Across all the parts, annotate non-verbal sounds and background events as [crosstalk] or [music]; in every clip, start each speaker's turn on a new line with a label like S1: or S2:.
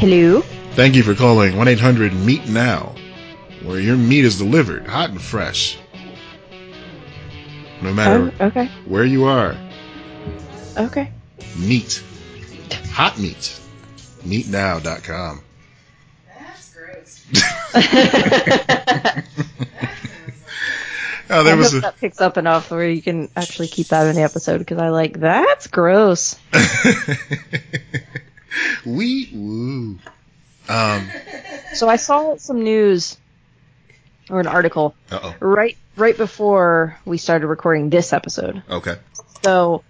S1: Hello.
S2: Thank you for calling 1 800 Meat Now, where your meat is delivered hot and fresh. No matter
S1: Oh, okay.
S2: where you are,
S1: Okay.
S2: meat. Hot meat. Meatnow.com.
S3: That's gross. [laughs]
S2: Oh, there
S1: I
S2: was
S1: hope
S2: a.
S1: that picks up enough where you can actually keep that in the episode because I like that's gross. [laughs] [laughs]
S2: Wee woo. Um,
S1: So I saw some news or an article
S2: uh oh.
S1: right right before we started recording this episode.
S2: Okay.
S1: So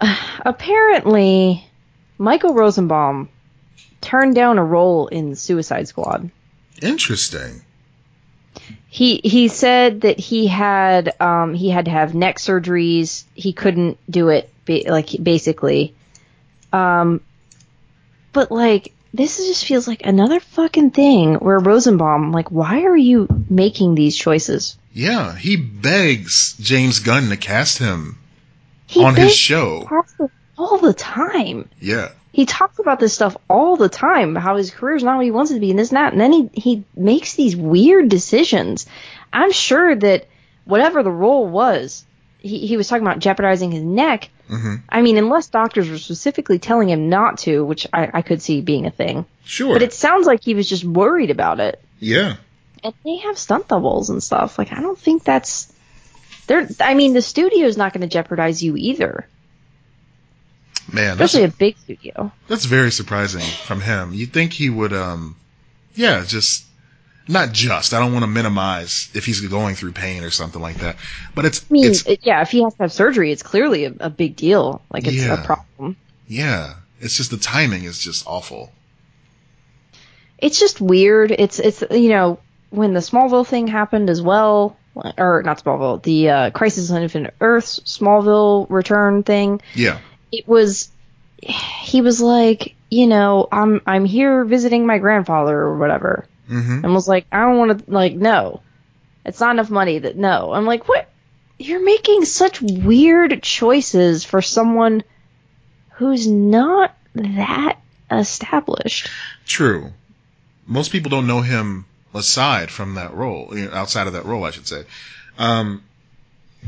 S1: [sighs] apparently Michael Rosenbaum turned down a role in Suicide Squad.
S2: Interesting.
S1: He he said that he had um he had to have neck surgeries. He couldn't do it like basically. Um but like this just feels like another fucking thing where Rosenbaum like why are you making these choices?
S2: Yeah, he begs James Gunn to cast him
S1: He
S2: on his show.
S1: All the time.
S2: Yeah.
S1: He talks about this stuff all the time, how his career's not what he wants it to be, and this and that, and then he he makes these weird decisions. I'm sure that whatever the role was, he, he was talking about jeopardizing his neck.
S2: Hmm
S1: I mean, unless doctors were specifically telling him not to, which I, I could see being a thing.
S2: Sure.
S1: But it sounds like he was just worried about it.
S2: yeah.
S1: And they have stunt doubles and stuff. Like I don't think that's they're I mean, the studio's not gonna jeopardize you either.
S2: Man, that's,
S1: Especially a big studio.
S2: that's very surprising from him. You'd think he would, um, yeah, just, not just, I don't want to minimize if he's going through pain or something like that. But it's,
S1: I mean,
S2: it's,
S1: it, yeah, if he has to have surgery, it's clearly a, a big deal. Like it's
S2: Yeah.
S1: a problem.
S2: yeah, it's just the timing is just awful.
S1: It's just weird. It's it's you know when the Smallville thing happened as well, or not Smallville, the uh, Crisis on Infinite Earths Smallville return thing.
S2: Yeah.
S1: It was he was like, you know, I'm I'm here visiting my grandfather or whatever,
S2: hmm
S1: and was like, I don't want to like no, it's not enough money. That no, I'm like, what? You're making such weird choices for someone who's not that established.
S2: True. Most people don't know him aside from that role, outside of that role, I should say. Um,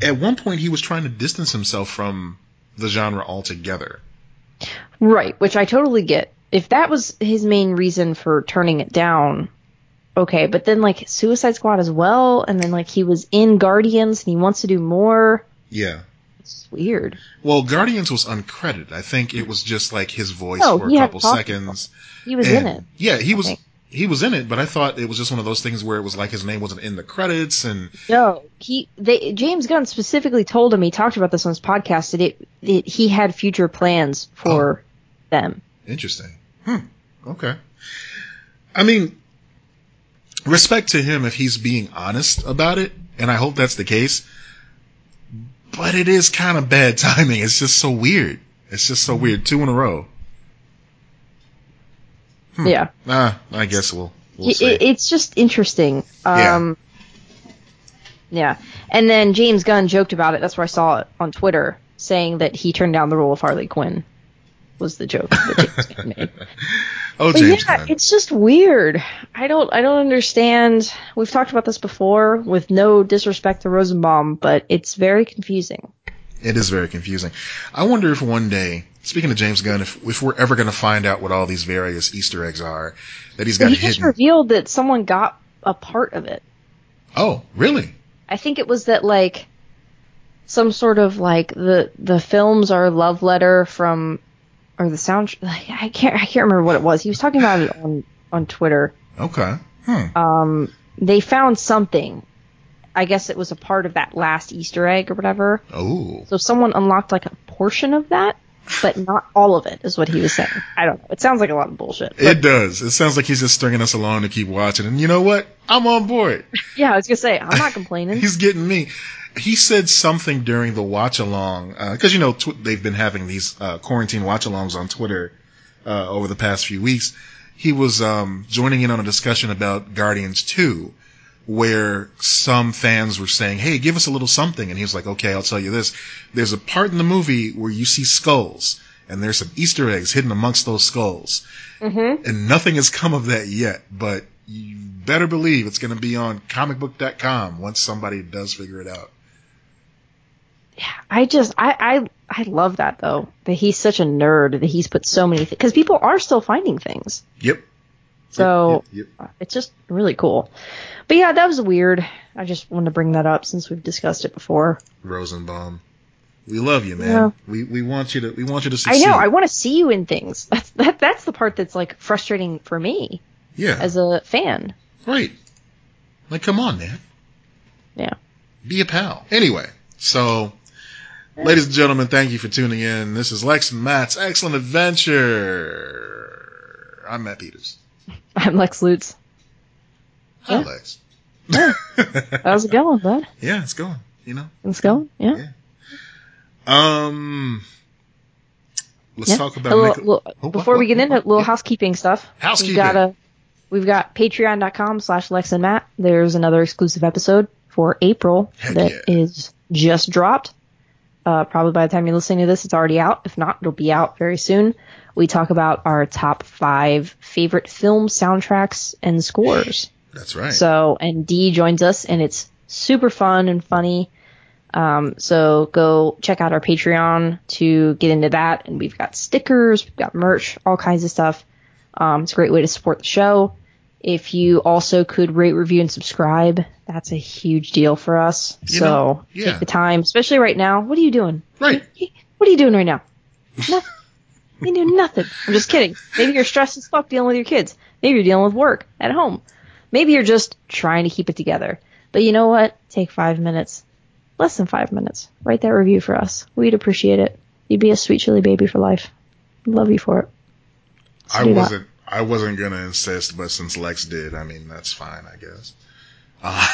S2: at one point, he was trying to distance himself from the genre altogether.
S1: Right, which I totally get. If that was his main reason for turning it down, okay, but then like Suicide Squad as well, and then like he was in Guardians and he wants to do more.
S2: Yeah.
S1: It's weird.
S2: Well, Guardians was uncredited. I think it was just like his voice
S1: No,
S2: for a couple seconds.
S1: He was
S2: And-
S1: in it.
S2: Yeah, he was.
S1: think.
S2: He was in it, but I thought it was just one of those things where it was like his name wasn't in the credits, and
S1: No, he they James Gunn specifically told him he talked about this on his podcast that it, it he had future plans for them.
S2: Interesting. Hmm. Okay. I mean, respect to him if he's being honest about it, and I hope that's the case. But it is kind of bad [laughs] timing. It's just so weird. It's just so weird. Two in a row. Hmm.
S1: Yeah.
S2: Ah, I guess we'll we'll
S1: It- it's just interesting.
S2: Yeah.
S1: Um, yeah. And then James Gunn joked about it. That's where I saw it on Twitter, saying that he turned down the role of Harley Quinn. Was the joke that James Gunn made? [laughs]
S2: oh,
S1: But
S2: James
S1: yeah,
S2: Gunn.
S1: it's just weird. I don't, I don't understand. We've talked about this before, with no disrespect to Rosenbaum, but it's very confusing.
S2: It is very confusing. I wonder if one day, speaking of James Gunn, if if we're ever going to find out what all these various Easter eggs are that he's got
S1: he just revealed that someone got a part of it.
S2: oh, really?
S1: I think it was that like some sort of like the the films are a love letter from or the sound [laughs] I can't I can't remember what it was. He was talking about it on on Twitter.
S2: Okay. Hmm.
S1: Um they found something. I guess it was a part of that last Easter egg or whatever.
S2: Oh.
S1: So someone unlocked like a portion of that, but not all of it is what he was saying. I don't know. It sounds like a lot of bullshit.
S2: It does. It sounds like he's just stringing us along to keep watching. And you know what? I'm on board. [laughs]
S1: yeah, I was gonna say I'm not complaining. [laughs]
S2: He's getting me. He said something during the watch along, because you know tw- they've been having these uh, quarantine watch alongs on Twitter uh, over the past few weeks. He was um, joining in on a discussion about Guardians 2, where some fans were saying, "Hey, give us a little something," and he was like, "Okay, I'll tell you this. There's a part in the movie where you see skulls." and there's some Easter eggs hidden amongst those skulls.
S1: Mm-hmm.
S2: And nothing has come of that yet, but you better believe it's going to be on comicbook.com once somebody does figure it out.
S1: Yeah, I just I I I love that though that he's such a nerd that he's put so many because people are still finding things.
S2: Yep.
S1: So
S2: Yep, yep,
S1: it's just really cool. But yeah, that was weird. I just wanted to bring that up since we've discussed it before.
S2: Rosenbaum. We love you, man.
S1: Yeah.
S2: We we want you to we want you to succeed.
S1: I know. I want to see you in things. [laughs] That's that. That's the part that's like frustrating for me
S2: yeah.
S1: as a fan.
S2: right. Like come on, man.
S1: Yeah.
S2: Be a pal. Anyway, so ladies and gentlemen, thank you for tuning in. This is Lex and Matt's Excellent Adventure. I'm Matt Peters. [laughs]
S1: I'm Lex Lutz.
S2: Hi,
S1: Yeah.
S2: Lex. [laughs]
S1: How's it going, bud?
S2: yeah, it's going. You know.
S1: It's going. Yeah.
S2: Yeah. Um. Let's
S1: Yeah.
S2: talk about
S1: little- little-
S2: Oh, what,
S1: before we get
S2: what,
S1: into
S2: what?
S1: a little
S2: Yeah.
S1: housekeeping stuff.
S2: Housekeeping.
S1: We've got a we've got patreon.com slash Lex and Matt. There's another exclusive episode for April
S2: Heck
S1: that
S2: yeah.
S1: is just dropped. Uh, probably by the time you're listening to this, it's already out. If not, it'll be out very soon. We talk about our top five favorite film soundtracks and scores.
S2: That's right.
S1: So, and Dee joins us, and it's super fun and funny. Um, so go check out our Patreon to get into that. And we've got stickers, we've got merch, all kinds of stuff. Um, it's a great way to support the show. If you also could rate, review, and subscribe, that's a huge deal for us.
S2: You
S1: so
S2: know, yeah.
S1: take the time, especially right now. What are you doing?
S2: right.
S1: What are you doing right now? Nothing. [laughs] You do nothing. I'm just kidding. Maybe you're stressed as fuck dealing with your kids. Maybe you're dealing with work at home. Maybe you're just trying to keep it together. But you know what? Take five minutes. Less than five minutes. Write that review for us. We'd appreciate it. You'd be a sweet chili baby for life. Love you for it. So
S2: I
S1: do that.
S2: I wasn't gonna insist, but since Lex did, I mean that's fine, I guess. Uh,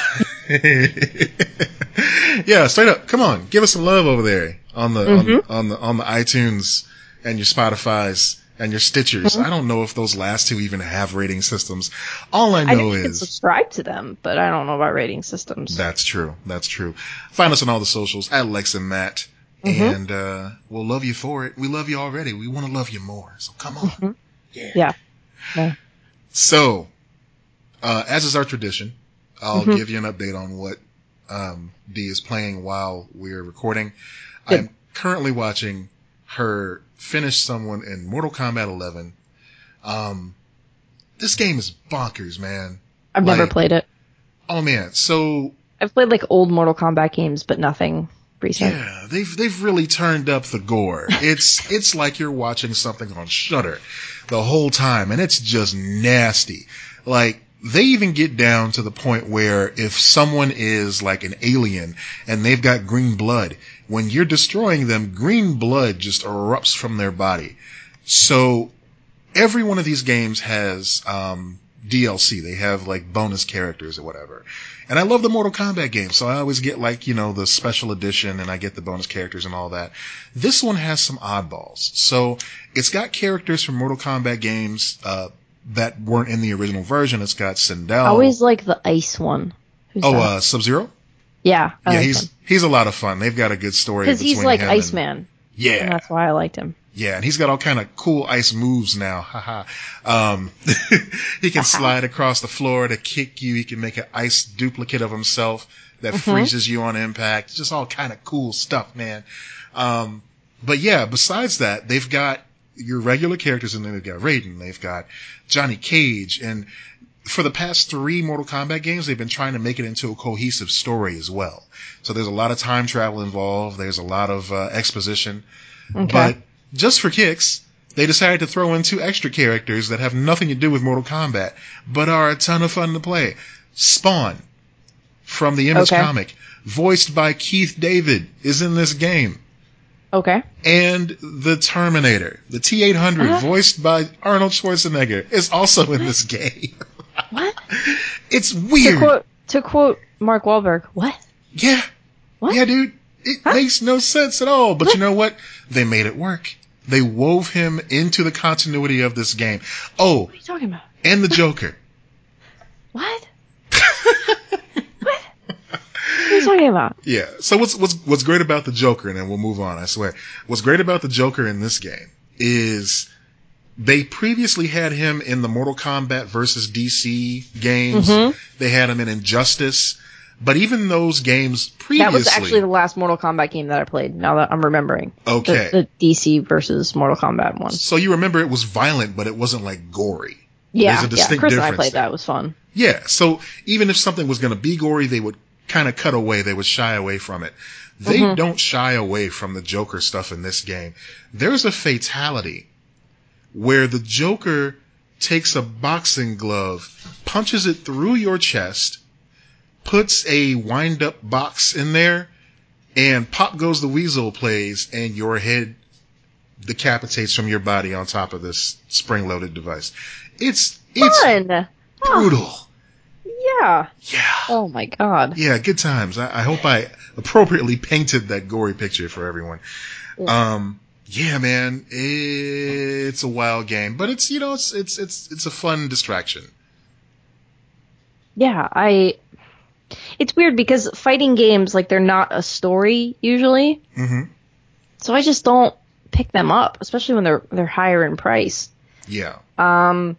S2: [laughs] yeah, straight up. Come on, give us some love over there on the
S1: Mm-hmm.
S2: on, on the on the iTunes and your Spotify's and your Stitchers.
S1: Mm-hmm.
S2: I don't know if those last two even have rating systems. All I
S1: I
S2: know
S1: can
S2: is
S1: subscribe to them, but I don't know about rating systems.
S2: that's true. That's true. Find us on all the socials at Lex and Matt.
S1: Mm-hmm.
S2: And uh, we'll love you for it. We love you already. We want to love you more. So come on. Yeah.
S1: yeah. Yeah.
S2: So, uh, as is our tradition, I'll
S1: Mhm.
S2: give you an update on what um, Dee is playing while we're recording.
S1: Good.
S2: I'm currently watching her finish someone in Mortal Kombat 11. Um, this game is bonkers, man.
S1: I've never played it.
S2: Oh man, so
S1: I've played like old Mortal Kombat games, but nothing
S2: Yeah, they've they've really turned up the gore. [laughs] It's it's like you're watching something on Shudder the whole time, and it's just nasty. Like they even get down to the point where if someone is like an alien and they've got green blood, when you're destroying them, green blood just erupts from their body. So every one of these games has um, DLC. They have like bonus characters or whatever. And I love the Mortal Kombat games, so I always get like, you know, the special edition and I get the bonus characters and all that. This one has some oddballs. So it's got characters from Mortal Kombat games, uh, that weren't in the original version. It's got Sindel.
S1: I always like the ice one. Who's
S2: oh,
S1: that?
S2: uh, Sub-Zero?
S1: yeah. I
S2: yeah,
S1: like
S2: he's,
S1: him.
S2: he's a lot of fun. They've got a good story.
S1: Because he's like
S2: and-
S1: Iceman. And
S2: Yeah.
S1: that's why I liked him.
S2: Yeah, and he's got all kind of cool ice moves now. Haha. um, [laughs] he can slide across the floor to kick you. He can make an ice duplicate of himself that freezes you on impact. Just all kind of cool stuff, man. Um, but yeah, besides that, they've got your regular characters in there. They've got Raiden. They've got Johnny Cage. And for the past three Mortal Kombat games, they've been trying to make it into a cohesive story as well. So there's a lot of time travel involved. There's a lot of uh, exposition.
S1: Okay.
S2: But just for kicks, they decided to throw in two extra characters that have nothing to do with Mortal Kombat, but are a ton of fun to play. Spawn from the Image
S1: Okay.
S2: comic, voiced by Keith David, is in this game.
S1: okay.
S2: And the Terminator, the T-800,
S1: Uh-huh.
S2: voiced by Arnold Schwarzenegger, is also in this game. [laughs]
S1: What?
S2: It's
S1: To
S2: weird.
S1: quote to quote Mark Wahlberg. What?
S2: Yeah.
S1: What?
S2: Yeah, dude. It
S1: Huh?
S2: makes no sense at all. But you know what? They made it work. They wove him into the continuity of this game. Oh,
S1: What are you talking about?
S2: and the Joker. [laughs]
S1: What? what? What are you talking about?
S2: Yeah. So what's what's what's great about the Joker, and then we'll move on. I swear. What's great about the Joker in this game is they previously had him in the Mortal Kombat versus DC games.
S1: Mhm.
S2: They had him in Injustice. But even those games previously,
S1: That was actually the last Mortal Kombat game that I played. Now that I'm remembering,
S2: okay.
S1: the, the DC versus Mortal Kombat one.
S2: so you remember it was violent, but it wasn't like gory.
S1: Yeah,
S2: There's a
S1: yeah.
S2: distinct
S1: Chris and I played
S2: there.
S1: that. It was fun.
S2: Yeah. So even if something was going to be gory, they would kind of cut away. They would shy away from it. They
S1: Mhm.
S2: don't shy away from the Joker stuff in this game. There's a fatality where the Joker takes a boxing glove, punches it through your chest, puts a wind up box in there, and pop goes the weasel plays, and your head decapitates from your body on top of this spring loaded device. It's, it's
S1: Fun. Oh,
S2: brutal.
S1: yeah.
S2: Yeah.
S1: Oh my god.
S2: Yeah, good times. I, I hope I appropriately painted that gory picture for everyone. Um, yeah, man, it's a wild game, but it's you know it's it's it's it's a fun distraction.
S1: Yeah, I. It's weird because fighting games like they're not a story usually,
S2: hmm
S1: so I just don't pick them up, especially when they're they're higher in price.
S2: Yeah,
S1: Um,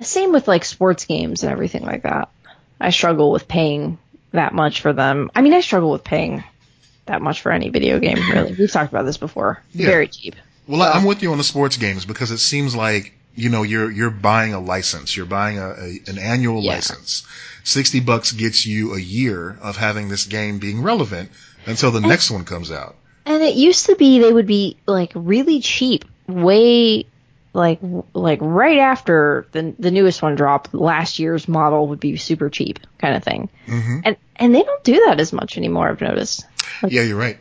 S1: same with like sports games and everything like that. I struggle with paying that much for them. I mean, I struggle with paying that much for any video game. Really, we've talked about this before.
S2: Yeah.
S1: Very cheap.
S2: well, I'm with you on the sports games because it seems like you know you're you're buying a license, you're buying a, a an annual
S1: Yeah.
S2: license. Sixty bucks gets you a year of having this game being relevant until the next one comes out.
S1: And it used to be they would be like really cheap, way like like right after the the newest one dropped. Last year's model would be super cheap, kind of thing.
S2: hmm
S1: And and they don't do that as much anymore. I've noticed
S2: Yeah, you're right.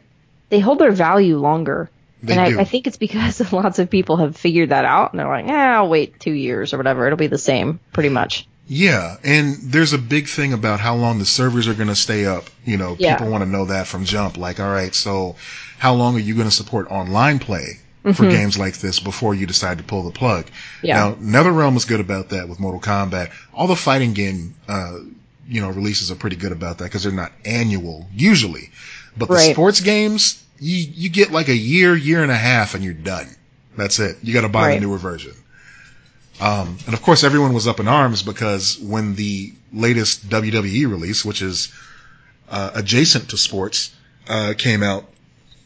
S1: they hold their value longer.
S2: They
S1: and. I, I think it's because [laughs] lots of people have figured that out and they're like, eh, I'll wait two years or whatever. It'll be the same, pretty much.
S2: Yeah, and there's a big thing about how long the servers are going to stay up. You know,
S1: Yeah.
S2: people want to know that from jump. Like, all right, so how long are you going to support online play for
S1: Mhm.
S2: games like this before you decide to pull the plug?
S1: Yeah.
S2: Now, NetherRealm was good about that with Mortal Kombat. All the fighting game, uh, you know, releases are pretty good about that because they're not annual usually. But the
S1: Right.
S2: sports games, you you get like a year, year and a half, and you're done. That's it. You got to buy
S1: Right.
S2: the newer version. Um, and of course, everyone was up in arms because when the latest WWE release, which is uh, adjacent to sports, uh, came out,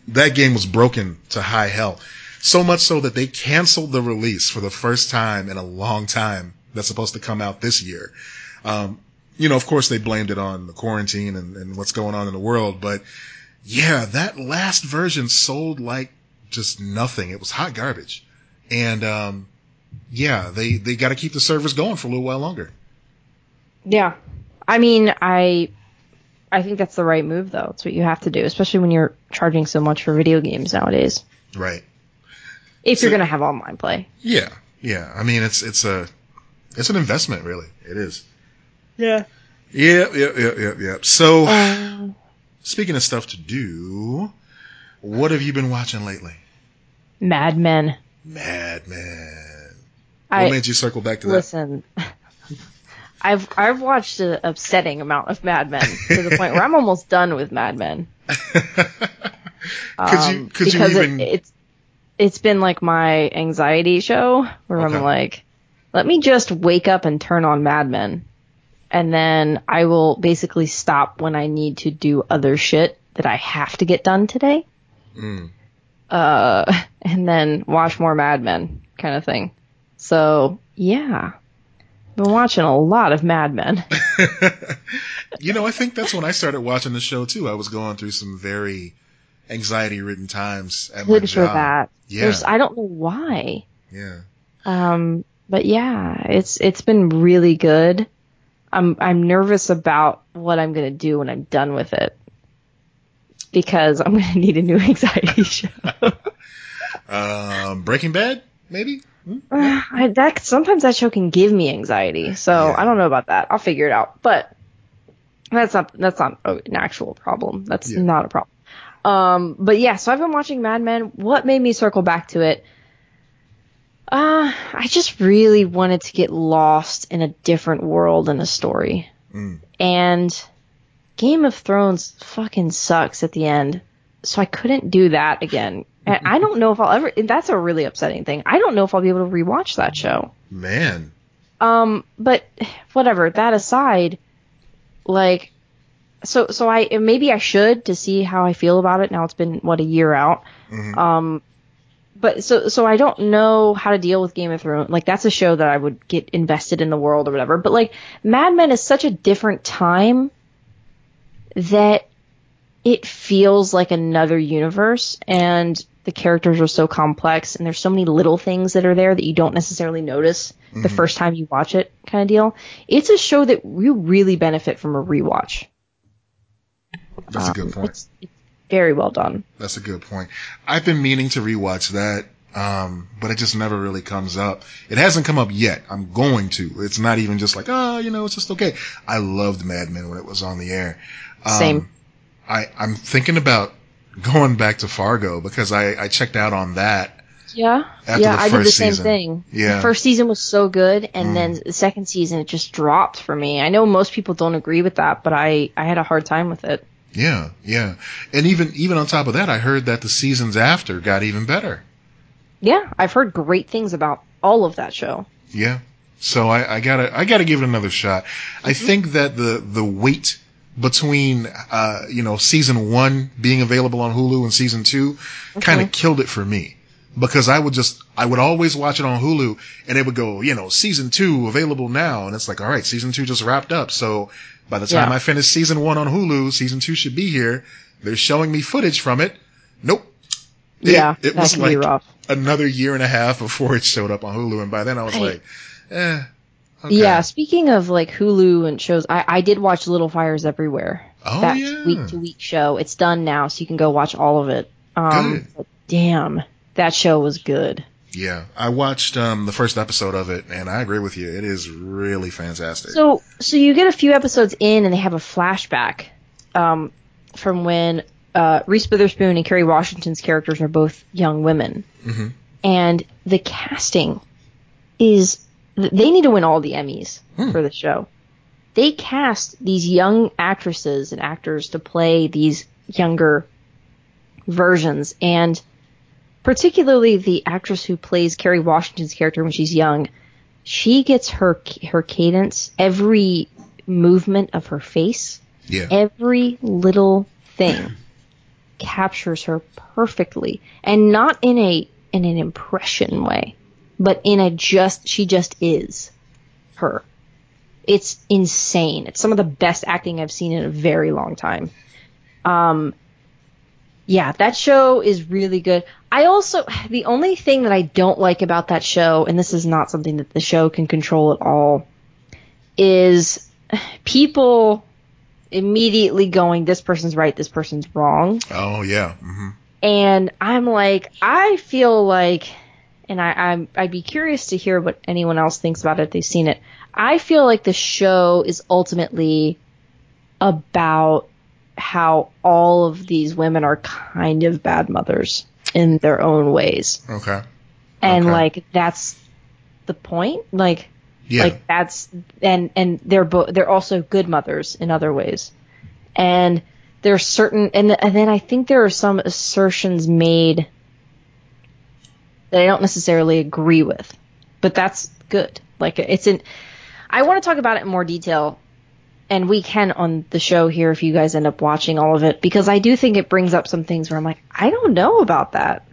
S2: that game was broken to high hell. So much so that they canceled the release for the first time in a long time. That's supposed to come out this year. Um, you know, of course, they blamed it on the quarantine and, and what's going on in the world, but yeah, that last version sold like just nothing. It was hot garbage. And, um, yeah, they, they got to keep the servers going for a little while longer.
S1: Yeah. I mean, I I think that's the right move though. It's what you have to do, especially when you're charging so much for video games nowadays.
S2: Right.
S1: If
S2: So-
S1: you're going to have online play.
S2: Yeah. Yeah. I mean, it's, it's a, it's an investment, really. It is.
S1: Yeah.
S2: Yeah. Yeah. Yeah. Yeah. yep. So,
S1: Um,
S2: speaking of stuff to do, what have you been watching lately?
S1: Mad Men.
S2: Mad Men. What
S1: I
S2: made you circle back to that?
S1: listen. [laughs] I've I've watched an upsetting amount of Mad Men to the point where I'm almost done with Mad Men. [laughs]
S2: could you,
S1: Um,
S2: could you
S1: because
S2: even,
S1: it, it's it's been like my anxiety show where
S2: Okay.
S1: I'm like, let me just wake up and turn on Mad Men, and then I will basically stop when I need to do other shit that I have to get done today,
S2: Mm.
S1: uh, [laughs] and then watch more Mad Men kind of thing. So yeah, been watching a lot of Mad Men. [laughs] [laughs]
S2: you know, I think that's when I started watching the show too. I was going through some very anxiety ridden times at my
S1: Good for
S2: job.
S1: that.
S2: Yeah.
S1: There's, I don't know why.
S2: Yeah.
S1: Um, but yeah, it's it's been really good. I'm I'm nervous about what I'm gonna do when I'm done with it because I'm gonna [laughs] need a new anxiety [laughs] show.
S2: Um, Breaking Bad, maybe? Hmm?
S1: I, that sometimes that show can give me anxiety, so
S2: Yeah.
S1: I don't know about that. I'll figure it out, but that's not that's not an actual problem. That's
S2: Yeah.
S1: not a problem. Um, but yeah, so I've been watching Mad Men. What made me circle back to it? Uh, I just really wanted to get lost in a different world and a story.
S2: Mm.
S1: And Game of Thrones fucking sucks at the end. so I couldn't do that again. And I don't know if I'll ever. That's a really upsetting thing. I don't know if I'll be able to rewatch that show.
S2: Man.
S1: Um, but whatever. That aside, like, so so I maybe I should to see how I feel about it. Now it's been what a year out.
S2: Mhm.
S1: Um, but so so I don't know how to deal with Game of Thrones. Like that's a show that I would get invested in the world or whatever. But like Mad Men is such a different time that it feels like another universe and the characters are so complex and there's so many little things that are there that you don't necessarily notice the
S2: Mhm.
S1: first time you watch it kind of deal. It's a show that you really benefit from a rewatch.
S2: That's a good
S1: Um,
S2: point.
S1: It's, it's very well done.
S2: That's a good point. I've been meaning to rewatch that, um, but it just never really comes up. It hasn't come up yet. I'm going to. It's not even just like, oh, you know, it's just okay. I loved Mad Men when it was on the air. Um,
S1: Same.
S2: I, I'm thinking about going back to Fargo because I, I checked out on that.
S1: Yeah, yeah, I did the same
S2: season.
S1: thing.
S2: Yeah.
S1: The first season was so good, and
S2: Mm.
S1: then the second season it just dropped for me. I know most people don't agree with that, but I I had a hard time with it.
S2: Yeah, yeah. And even, even on top of that, I heard that the seasons after got even better.
S1: Yeah, I've heard great things about all of that show.
S2: Yeah. So I, I gotta I gotta give it another shot. I
S1: Mm-hmm.
S2: think that the the wait between uh you know season one being available on Hulu and season 2 kind of killed it for me because I would just I would always watch it on Hulu and it would go you know season two available now and it's like all right season two just wrapped up so by the time
S1: Yeah.
S2: I finish season one on Hulu season two should be here they're showing me footage from it nope It-
S1: yeah,
S2: it, was like another year and a half before it showed up on Hulu and by then I was
S1: Right.
S2: like eh okay.
S1: Yeah, speaking of like Hulu and shows, I, I did watch Little Fires Everywhere.
S2: Oh,
S1: that
S2: yeah.
S1: week to week show. It's done now, so you can go watch all of it. Um,
S2: Good.
S1: damn, that show was good.
S2: Yeah, I watched um, the first episode of it, and I agree with you. It is really fantastic.
S1: So, so you get a few episodes in, and they have a flashback um, from when uh, Reese Witherspoon and Kerry Washington's characters are both young women,
S2: Mhm.
S1: and the casting is they need to win all the Emmys
S2: Hmm.
S1: for the show. They cast these young actresses and actors to play these younger versions, and particularly the actress who plays Kerry Washington's character when she's young, she gets her her cadence, every movement of her face,
S2: yeah,
S1: every little thing [clears throat] captures her perfectly, and not in a in an impression way, but in a just she just is her. It's insane. It's some of the best acting I've seen in a very long time. Um, yeah, that show is really good. I also, [sighs] the only thing that I don't like about that show, and this is not something that the show can control at all, is [sighs] people immediately going, this person's right, this person's wrong.
S2: oh yeah, hmm
S1: And I'm like, I feel like, and I, I'm, I'd be curious to hear what anyone else thinks about it if they've seen it. I feel like the show is ultimately about how all of these women are kind of bad mothers in their own ways.
S2: okay,
S1: And
S2: Okay.
S1: like, that's the point. Like,
S2: yeah,
S1: like that's and and they're both they're also good mothers in other ways. And there's certain and, and then I think there are some assertions made that I don't necessarily agree with. But that's good. Like it's in I want to talk about it in more detail and we can on the show here if you guys end up watching all of it because I do think it brings up some things where I'm like I don't know about that.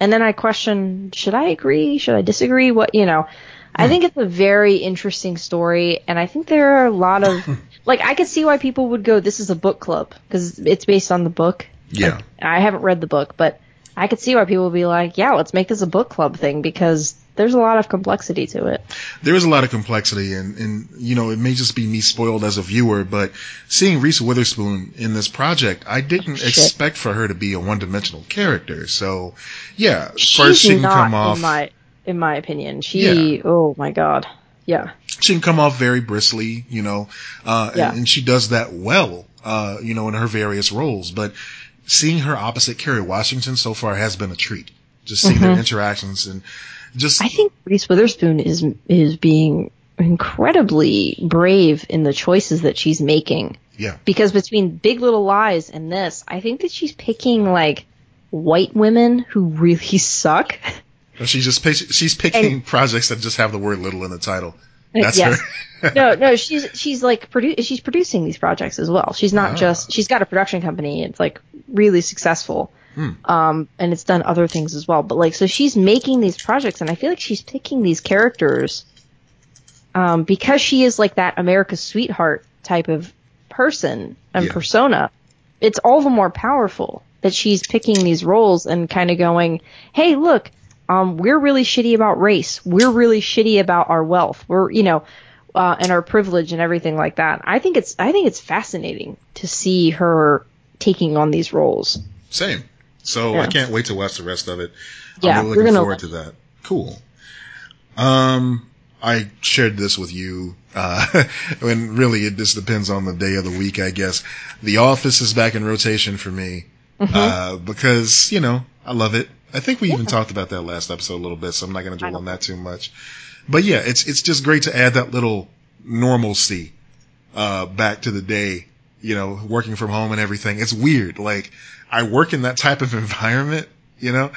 S1: And then I question should I agree? Should I disagree? What, you know. I think it's a very interesting story, and I think there are a lot of [laughs] like I could see why people would go, "This is a book club" because it's based on the book.
S2: yeah,
S1: Like, I haven't read the book, but I could see why people would be like, "Yeah, let's make this a book club thing," because there's a lot of complexity to it.
S2: there is a lot of complexity, and and you know it may just be me spoiled as a viewer, but seeing Reese Witherspoon in this project, I didn't
S1: Shit.
S2: expect for her to be a one-dimensional character. So yeah,
S1: She's
S2: first she can come off.
S1: in my in my opinion. She, oh my god, yeah,
S2: she can come off very bristly, you know, uh,
S1: Yeah.
S2: and, and she does that well, uh, you know, in her various roles. But seeing her opposite Kerry Washington so far has been a treat. Just seeing their interactions and just.
S1: I think Reese Witherspoon is is being incredibly brave in the choices that she's making.
S2: Yeah.
S1: Because between Big Little Lies and this, I think that she's picking like white women who really suck.
S2: And She's just pick- she's picking projects that just have the word little in the title. That's
S1: yes.
S2: her.
S1: no, no, [laughs] she's she's like produ- she's producing these projects as well. She's not
S2: Ah.
S1: just she's got a production company. It's like really successful.
S2: Hmm.
S1: Um, and it's done other things as well. But like, so she's making these projects, and I feel like she's picking these characters, um, because she is like that America's sweetheart type of person and
S2: Yeah.
S1: persona. It's all the more powerful that she's picking these roles and kind of going, "Hey, look, um, we're really shitty about race. We're really shitty about our wealth. We're, you know, uh, and our privilege and everything like that." I think it's, I think it's fascinating to see her taking on these roles.
S2: Same. So I can't wait to watch the rest of it.
S1: Yeah,
S2: I'm
S1: we're
S2: really looking forward to that. Cool. Um, I shared this with you, uh, [laughs] and really it just depends on the day of the week, I guess. The Office is back in rotation for me,
S1: Mm-hmm.
S2: uh, because, you know, I love it. I think we even talked about that last episode a little bit, so I'm not going to dwell on that too much. But yeah, it's, it's just great to add that little normalcy, uh, back to the day, you know, working from home and everything. It's weird. Like, I work in that type of [laughs] environment, you know?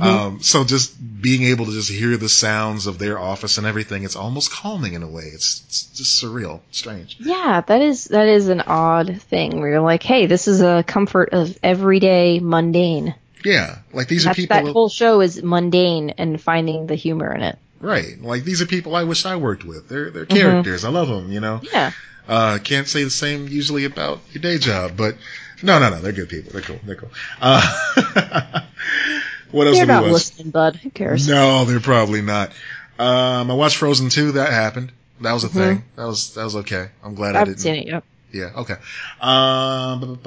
S2: Um, so just being able to just hear the sounds of their office and everything, it's almost calming in a way. It's, it's just surreal, strange.
S1: Yeah, that is that is an odd thing where you're like, hey, this is a comfort of everyday mundane.
S2: Yeah. Like these are people,
S1: that whole show is mundane and finding the humor in it.
S2: Right. Like these are people I wish I worked with. They're, they're
S1: Mm-hmm.
S2: characters. I love them, you know?
S1: Yeah.
S2: Uh, can't say the same usually about your day job, but no, no, no, they're good people. They're cool. They're cool. Uh, [laughs] what else
S1: You're not listening, bud. Who cares?
S2: No, they're probably not. Um, I watched Frozen 2. That happened. That was a
S1: Mm-hmm.
S2: thing. That was, that was okay. I'm glad
S1: I
S2: I, didn't.
S1: seen it yet.
S2: Yeah, okay. Um,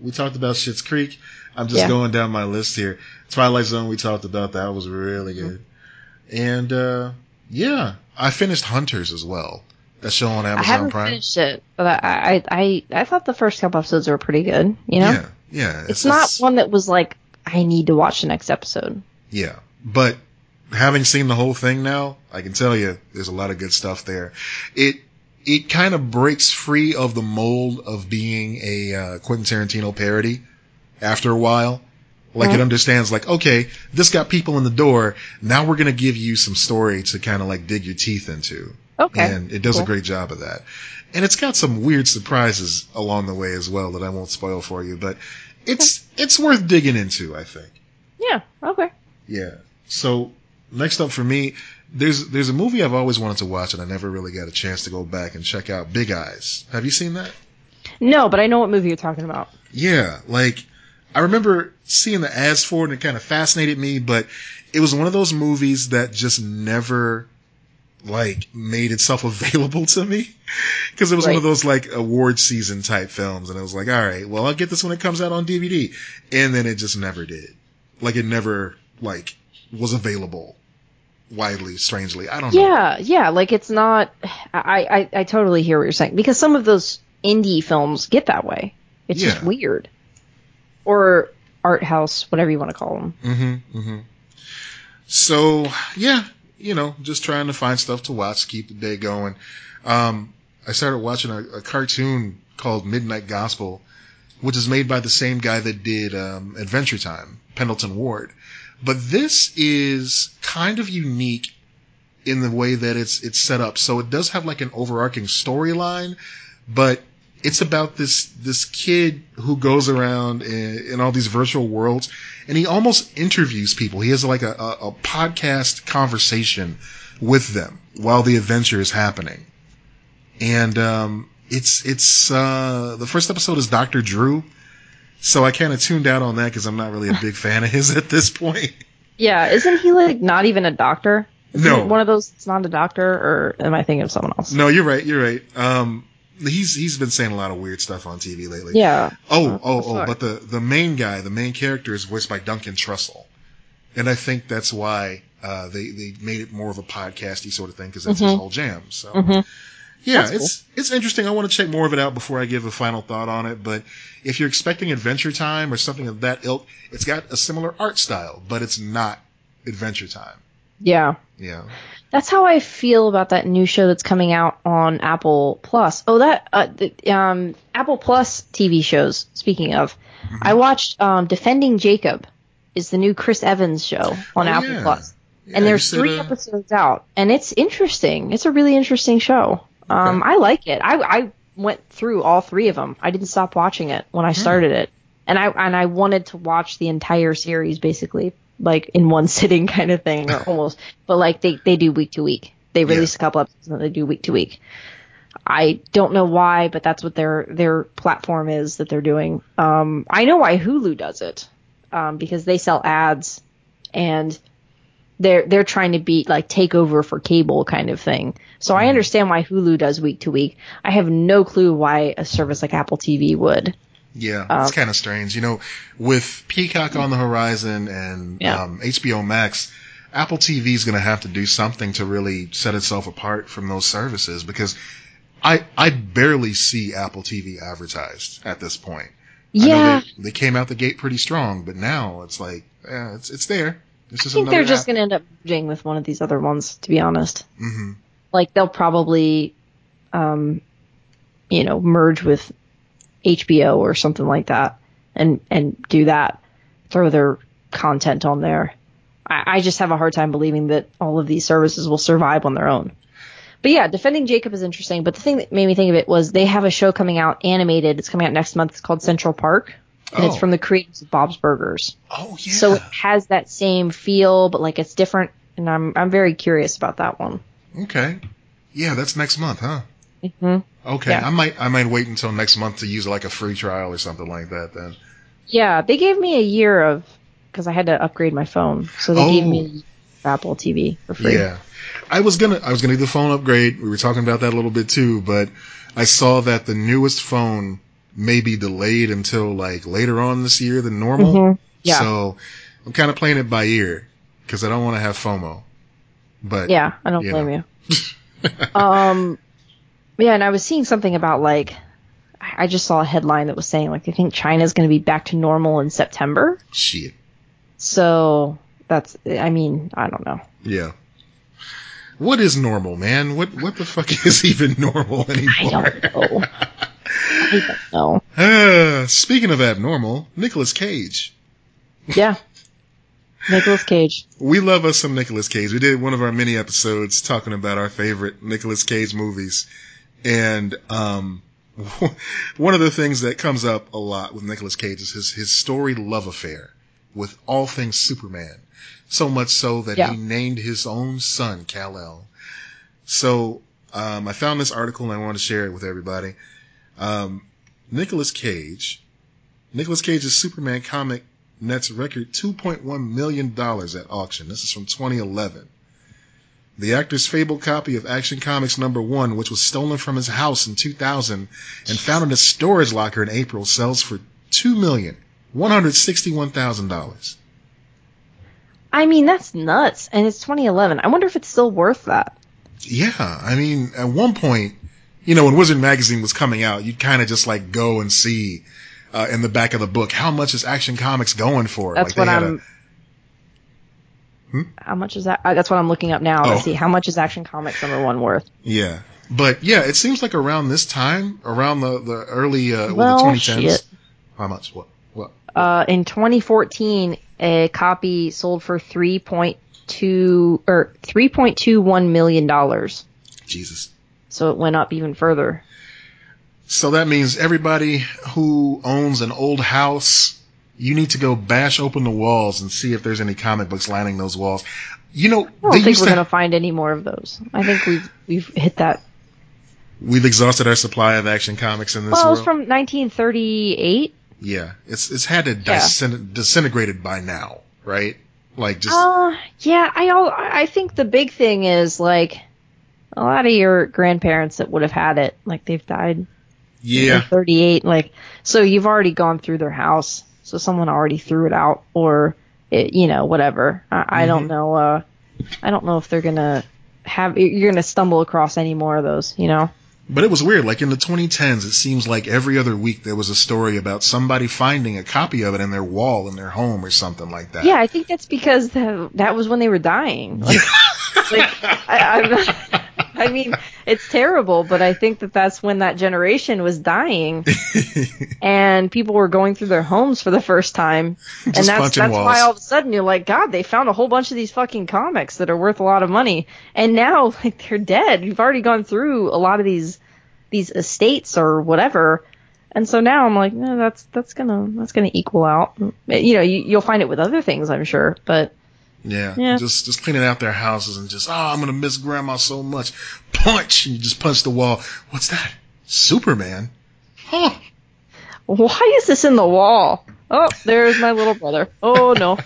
S2: we talked about Schitt's Creek. I'm just
S1: Yeah.
S2: going down my list here. Twilight Zone, we talked about that. was really
S1: Mm-hmm.
S2: And, uh, yeah, I finished Hunters as well. That show on Amazon I
S1: haven't
S2: Prime.
S1: finished it, but I, I I I thought the first couple episodes were pretty good. You know,
S2: Yeah, yeah.
S1: it's, not one that was like I need to watch the next episode.
S2: Yeah, but having seen the whole thing now, I can tell you there's a lot of good stuff there. It it kind of breaks free of the mold of being a uh, Quentin Tarantino parody after a while. Like it
S1: Mhm.
S2: understands, like okay, this got people in the door. Now we're gonna give you some story to kind of like dig your teeth into,
S1: Okay,
S2: and it does a great job of that. And it's got some weird surprises along the way as well that I won't spoil for you, but it's it's worth digging into. I think.
S1: Yeah, okay.
S2: Yeah. So next up for me, there's there's a movie I've always wanted to watch and I never really got a chance to go back and check out. Big Eyes. Have you seen that?
S1: No, but I know what movie you're talking about.
S2: Yeah. Like I remember seeing the ads for it and it kind of fascinated me, but it was one of those movies that just never like made itself [laughs] available to me because it was one of those like award season type films and I was like, all right, well I'll get this when it comes out on DVD, and then it just never did. Like it never like was available widely, strangely. I don't know.
S1: Yeah, yeah. Like it's not. I, I I totally hear what you're saying because some of those indie films get that way. It's just weird. Or art house, whatever you want to call them.
S2: Mm-hmm. Mm-hmm. So yeah, you know, just trying to find stuff to watch, keep the day going. Um, I started watching a, a cartoon called Midnight Gospel, which is made by the same guy that did um, Adventure Time, Pendleton Ward. But this is kind of unique in the way that it's it's set up. So it does have like an overarching storyline, but it's about this this kid who goes around in, in all these virtual worlds and he almost interviews people. He has like a, a, a podcast conversation with them while the adventure is happening. And um, it's it's uh, the first episode is Doctor Drew, so I kind of tuned out on that because I'm not really a big fan of his [laughs] at this point.
S1: Yeah, isn't he like not even a doctor? Isn't
S2: No.
S1: one of those. It's not a doctor, or am I thinking of someone else?
S2: No, you're right. You're right. Um, he's he's been saying a lot of weird stuff on TV lately.
S1: Yeah.
S2: Oh,
S1: Uh,
S2: oh, oh! But the the main guy, the main character, is voiced by Duncan Trussell, and I think that's why uh, they they made it more of a podcasty sort of thing because that's his
S1: Mhm.
S2: whole jam. So
S1: Mhm.
S2: yeah,
S1: That's
S2: it's it's interesting. I want to check more of it out before I give a final thought on it. But if you're expecting Adventure Time or something of that ilk, it's got a similar art style, but it's not Adventure Time.
S1: Yeah.
S2: Yeah.
S1: That's how I feel about that new show that's coming out on Apple Plus. Oh, that uh, the, um, Apple Plus TV shows. Speaking of, I watched um, Defending Jacob is the new Chris Evans show on
S2: Oh,
S1: Apple
S2: yeah.
S1: Plus,
S2: Yeah,
S1: and there's three
S2: uh,
S1: episodes out, and it's interesting. It's a really interesting show. Um,
S2: Okay.
S1: I like it. I I went through all three of them. I didn't stop watching it when I
S2: Hmm.
S1: started it, and I and I wanted to watch the entire series basically like in one [laughs] sitting kind of thing or almost. But like they they do week to week. They release a couple episodes and they do week to week. I don't know why, but that's what their their platform is that they're doing. Um, I know why Hulu does it um, because they sell ads and they're they're trying to beat like take over for cable kind of thing. So I understand why Hulu does week to week. I have no clue why a service like Apple TV would.
S2: Yeah,
S1: Um,
S2: it's kind of strange. You know, with Peacock on the horizon and
S1: Yeah.
S2: um, HBO Max, Apple TV is going to have to do something to really set itself apart from those services because I I barely see Apple TV advertised at this point.
S1: Yeah,
S2: they, they came out the gate pretty strong, but now it's like, yeah, it's it's there. It's
S1: I think they're just going to end up merging with one of these other ones. To be honest,
S2: hmm
S1: like they'll probably, um, you know, merge with HBO or something like that, and and do that, throw their content on there. I, I just have a hard time believing that all of these services will survive on their own. But yeah, defending Jacob is interesting. But the thing that made me think of it was they have a show coming out animated. It's coming out next month. It's called Central Park, and it's
S2: Oh.
S1: from the creators of Bob's Burgers.
S2: Oh yeah.
S1: So it has that same feel, but like it's different. And I'm I'm very curious about that one.
S2: okay. Yeah, that's next month, huh?
S1: hmm
S2: Okay,
S1: Yeah.
S2: I might I might wait until next month to use like a free trial or something like that. Then.
S1: Yeah, they gave me a year of because I had to upgrade my phone, so they gave
S2: Oh.
S1: me a year of Apple TV for free.
S2: Yeah. I was gonna I was gonna do the phone upgrade. We were talking about that a little bit too, but I saw that the newest phone may be delayed until like later on this year than normal.
S1: Mhm. Yeah.
S2: So I'm kind of playing it by ear because I don't want to have FOMO. But
S1: Yeah, I don't blame
S2: know.
S1: you. [laughs] Um, yeah, and I was seeing something about like I just saw a headline that was saying like they think China's going to be back to normal in September.
S2: shit.
S1: So that's I mean I don't know.
S2: Yeah. What is normal, man? What what the fuck [laughs] is even normal anymore?
S1: I don't know. [laughs] I don't know.
S2: Uh, speaking of abnormal, Nicolas Cage.
S1: Yeah. Nicolas Cage.
S2: We love us some Nicolas Cage. We did one of our mini episodes talking about our favorite Nicolas Cage movies. And um, [laughs] one of the things that comes up a lot with Nicolas Cage is his, his storied love affair with all things Superman. So much so that
S1: Yeah.
S2: he named his own son Kal-El. So um, I found this article and I wanted to share it with everybody. Um, Nicolas Cage, Nicolas Cage's Superman comic nets record $2.1 million at auction. This is from 2011. The actor's fabled copy of Action Comics number one, which was stolen from his house in 2000 and found in a storage locker in April, sells for $2,161,000.
S1: I mean that's nuts, and it's 2011. I wonder if it's still worth that.
S2: Yeah, I mean, at one point, you know, when Wizard Magazine was coming out, you'd kind of just like go and see uh, in the back of the book how much is Action Comics going for.
S1: That's
S2: like
S1: what
S2: had a-
S1: I'm.
S2: Hmm?
S1: How much is that? Uh, that's what I'm looking up now
S2: Oh.
S1: to see how much is Action Comics number one worth.
S2: Yeah. But yeah, it seems like around this time, around the, the early, uh,
S1: Well,
S2: well, the 2010s.
S1: shit.
S2: How much? What? What?
S1: Uh, in 2014, a copy sold for 3.2 or 3.21 million dollars.
S2: Jesus.
S1: So it went up even further.
S2: So that means everybody who owns an old house, you need to go bash open the walls and see if there's any comic books lining those walls. You know,
S1: I don't think we're
S2: to,
S1: gonna find any more of those. I think we've we've hit that.
S2: we've exhausted our supply of action comics in this
S1: Well, it was
S2: world.
S1: from 1938.
S2: yeah, it's it's had to
S1: Yeah.
S2: disintegrated by now, right? Like just
S1: Uh, yeah, I I think the big thing is like a lot of your grandparents that would have had it, like they've died
S2: yeah,
S1: in 38, like so you've already gone through their house, so someone already threw it out, or it, you know whatever. I, I don't
S2: Mm-hmm.
S1: know. Uh, I don't know if they're gonna have you're gonna stumble across any more of those. You know?
S2: But it was weird. Like in the 2010s, it seems like every other week there was a story about somebody finding a copy of it in their wall in their home or something like that.
S1: Yeah, I think that's because the, that was when they were dying. Like, like I, I'm I mean, it's terrible, but I think that that's when that generation was dying, [laughs] and people were going through their homes for the first time, and
S2: Just
S1: that's that's
S2: walls.
S1: why all of a sudden you're like, God, they found a whole bunch of these fucking comics that are worth a lot of money, and now [laughs] like they're dead. You've already gone through a lot of these these estates or whatever. And so now I'm like, no, that's that's gonna that's gonna equal out. You know, you, you'll find it with other things, I'm sure, but
S2: Yeah,
S1: Yeah.
S2: just just cleaning out their houses and just oh, I'm gonna miss grandma so much. Punch, and you just punch the wall. What's that? Superman? Huh?
S1: Why is this in the wall? Oh, there's my little brother. Oh no.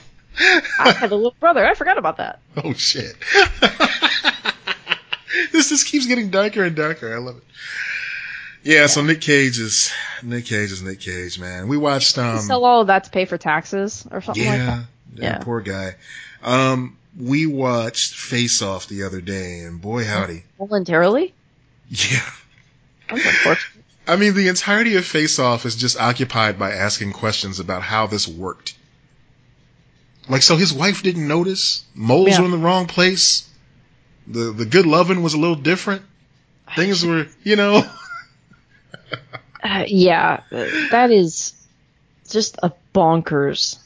S1: I had a little brother. I forgot about that. [laughs]
S2: Oh shit! [laughs] this just keeps getting darker and darker. I love it. Yeah, so Nick Cage is Nick Cage is Nick Cage, man. We watched um
S1: Sell all of that to pay for taxes or something like that.
S2: yeah, yeah,
S1: Yeah.
S2: poor guy. Um, we watched Face Off the other day, and boy howdy,
S1: Voluntarily?
S2: yeah.
S1: That's unfortunate.
S2: I mean, the entirety of Face Off is just occupied by asking questions about how this worked. Like, so his wife didn't notice. Moles
S1: Yeah.
S2: were in the wrong place. The the good loving was a little different. Things were, you know. [laughs]
S1: Uh, yeah, that is just a bonkers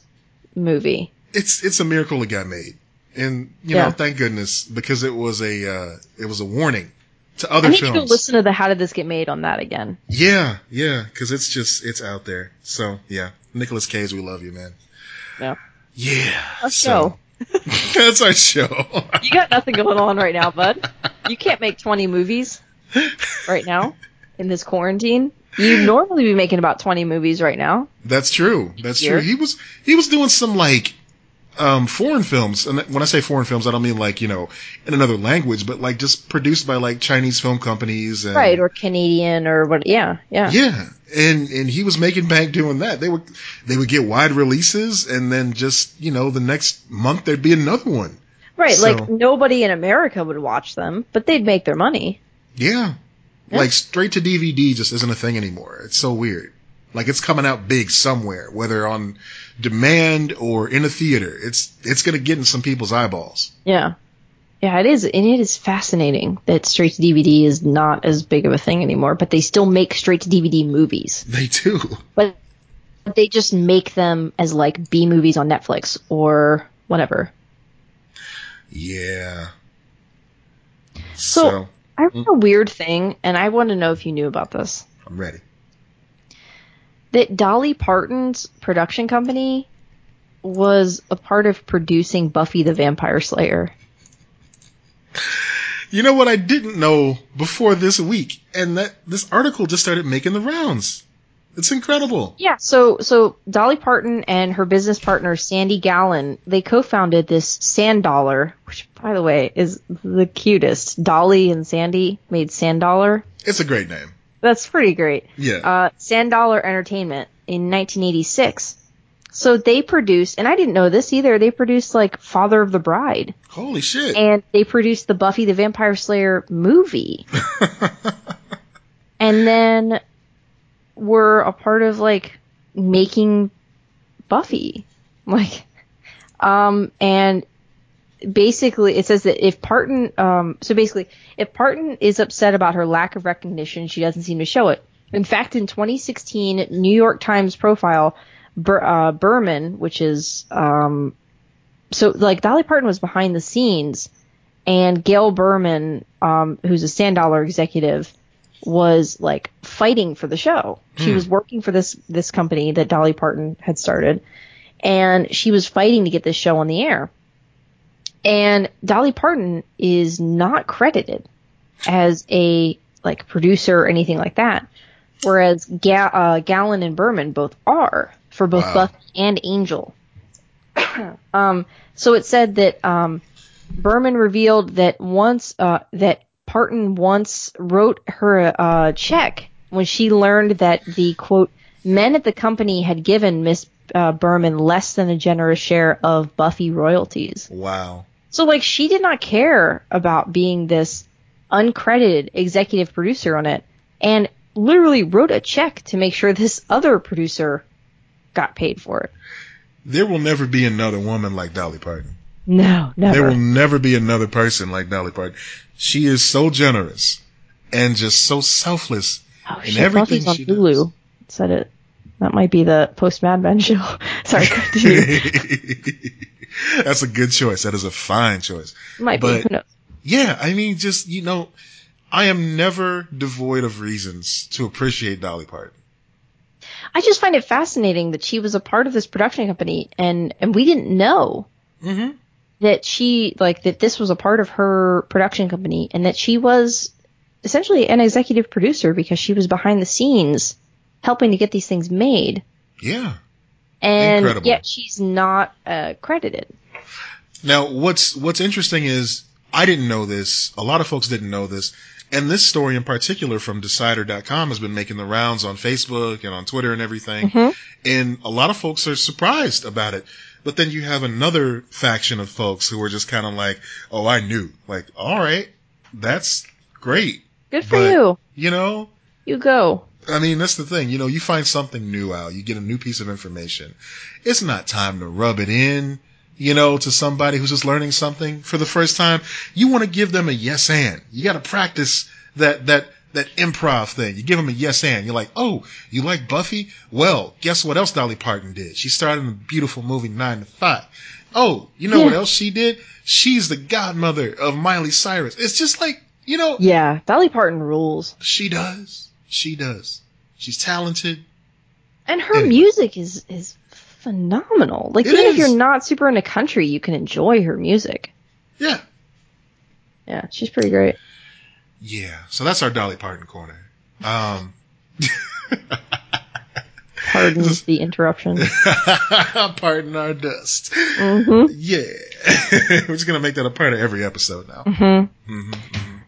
S1: movie.
S2: It's it's a miracle it got made, and you
S1: Yeah.
S2: know, thank goodness because it was a uh, it was a warning to
S1: I
S2: other
S1: to go
S2: films.
S1: listen to the How Did This Get Made on that again.
S2: Yeah, yeah, because it's just it's out there. So yeah, Nicholas Cage, we love you, man.
S1: Yeah.
S2: Yeah.
S1: Let's
S2: so, [laughs] that's our show. [laughs]
S1: You got nothing going on right now, bud. You can't make 20 movies right now in this quarantine. You'd normally be making about 20 movies right now.
S2: That's true. That's true. He was he was doing some like um foreign films, and when I say foreign films, I don't mean like you know in another language, but like just produced by like Chinese film companies, and,
S1: Right, or Canadian or what. Yeah, yeah.
S2: yeah, and and he was making bank doing that. They would they would get wide releases, and then just you know the next month there'd be another one.
S1: Right,
S2: So-
S1: like nobody in America would watch them, but they'd make their money.
S2: Yeah.
S1: Yeah.
S2: Like straight to DVD just isn't a thing anymore. It's so weird. Like it's coming out big somewhere, whether on demand or in a theater. It's it's gonna get in some people's eyeballs.
S1: Yeah. Yeah, it is, and it is fascinating that straight to DVD is not as big of a thing anymore, but they still make straight to DVD movies.
S2: They do.
S1: But they just make them as like B movies on Netflix or whatever.
S2: Yeah.
S1: So-
S2: so
S1: I read a mm. weird thing, and I want to know if you knew about this.
S2: I'm ready.
S1: That Dolly Parton's production company was a part of producing Buffy the Vampire Slayer.
S2: You know what I didn't know before this week, and that this article just started making the rounds. It's incredible.
S1: Yeah, so so Dolly Parton and her business partner Sandy Gallin, they co-founded this Sand Dollar, which by the way is the cutest. Dolly and Sandy made Sand Dollar.
S2: It's a great name.
S1: That's pretty great.
S2: Yeah.
S1: Uh, Sand Dollar Entertainment in 1986. So they produced, and I didn't know this either. They produced like Father of the Bride,
S2: Holy shit.
S1: and they produced the Buffy the Vampire Slayer movie. [laughs] and then were a part of like making Buffy. Like um and basically it says that if Parton um so basically if Parton is upset about her lack of recognition, she doesn't seem to show it. In fact, in 2016 New York Times profile Bur- uh, Berman, which is um so like Dolly Parton was behind the scenes and Gail Berman, um, who's a Sand Dollar executive, was like fighting for the show. She
S2: Hmm.
S1: was working for this this company that Dolly Parton had started, and she was fighting to get this show on the air. And Dolly Parton is not credited as a like producer or anything like that, whereas Ga- uh, Gallin and Berman both are for both
S2: Wow.
S1: Buffy and Angel. [clears throat] um, so it said that um, Berman revealed that once uh, that Parton once wrote her a uh, check when she learned that the quote men at the company had given Miss uh, Berman less than a generous share of Buffy royalties.
S2: wow.
S1: So like she did not care about being this uncredited executive producer on it and literally wrote a check to make sure this other producer got paid for it.
S2: There will never be another woman like Dolly Parton.
S1: No, never.
S2: There will never be another person like Dolly Parton. She is so generous and just so selfless
S1: oh,
S2: in everything
S1: on
S2: she
S1: Hulu.
S2: does.
S1: Said it. That might be the post Mad Men show. [laughs] Sorry. [laughs]
S2: That's a good choice. That is a fine choice.
S1: might be.
S2: But-
S1: Who knows?
S2: Yeah, I mean, just, you know, I am never devoid of reasons to appreciate Dolly Parton.
S1: I just find it fascinating that she was a part of this production company and and we didn't know
S2: Mm-hmm.
S1: that she like that this was a part of her production company and that she was essentially an executive producer because she was behind the scenes helping to get these things made
S2: Yeah.
S1: and
S2: Incredible.
S1: yet she's not uh, credited.
S2: Now, what's what's interesting is I didn't know this. A lot of folks didn't know this, and this story in particular from Decider.com has been making the rounds on Facebook and on Twitter and everything.
S1: Mhm.
S2: And a lot of folks are surprised about it. But then you have another faction of folks who are just kind of like, "Oh, I knew." Like, all right, that's great.
S1: Good for
S2: But-
S1: you.
S2: You know,
S1: You go.
S2: I mean, that's the thing. You know, you find something new out, you get a new piece of information. It's not time to rub it in, you know, to somebody who's just learning something for the first time. You want to give them a yes and. You got to practice that, that, that improv thing. You give them a yes and. You're like, oh, you like Buffy? Well, guess what else Dolly Parton did? She starred in the beautiful movie Nine to Five. Oh, you know what else she did? She's the godmother of Miley Cyrus. It's just like, you know,
S1: Yeah, Dolly Parton rules.
S2: she does. She does. She's talented.
S1: And her
S2: Anyway.
S1: music is is phenomenal. Like
S2: It
S1: even if you're not super into country, you can enjoy her music.
S2: Yeah.
S1: Yeah, she's pretty great.
S2: Yeah. So that's our Dolly Parton corner. Um, [laughs]
S1: Pardon the interruption. [laughs]
S2: pardon our dust.
S1: hmm
S2: Yeah. [laughs] We're just going to make that a part of every episode now.
S1: hmm
S2: hmm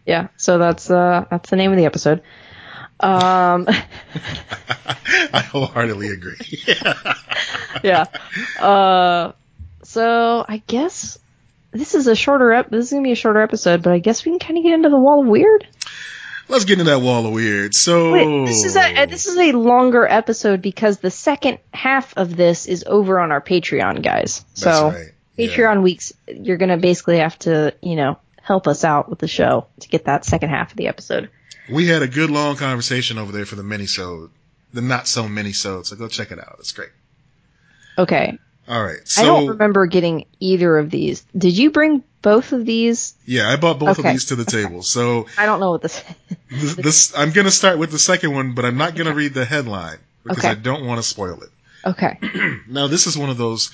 S1: Yeah, so that's uh that's the name of the episode. Um [laughs]
S2: I wholeheartedly agree. [laughs]
S1: yeah. Uh so I guess this is a shorter ep- this is going to be a shorter episode, but I guess we can kind of get into the wall of weird.
S2: Let's get into that wall of weird. So
S1: Wait, this is a this is a longer episode because the second half of this is over on our Patreon, guys. So
S2: right. Yeah.
S1: Patreon weeks, you're gonna basically have to, you know, help us out with the show to get that second half of the episode.
S2: We had a good long conversation over there for the mini-sode. The not so mini-sode. So go check it out. It's great.
S1: Okay.
S2: All right. So
S1: I don't remember getting either of these. Did you bring both of these?
S2: yeah, I bought both
S1: Okay.
S2: of these to the table. So [laughs]
S1: I don't know what this.
S2: This, this I'm going to start with the second one, but I'm not going to read the headline because. I don't want to spoil it.
S1: okay. [clears throat]
S2: Now, this is one of those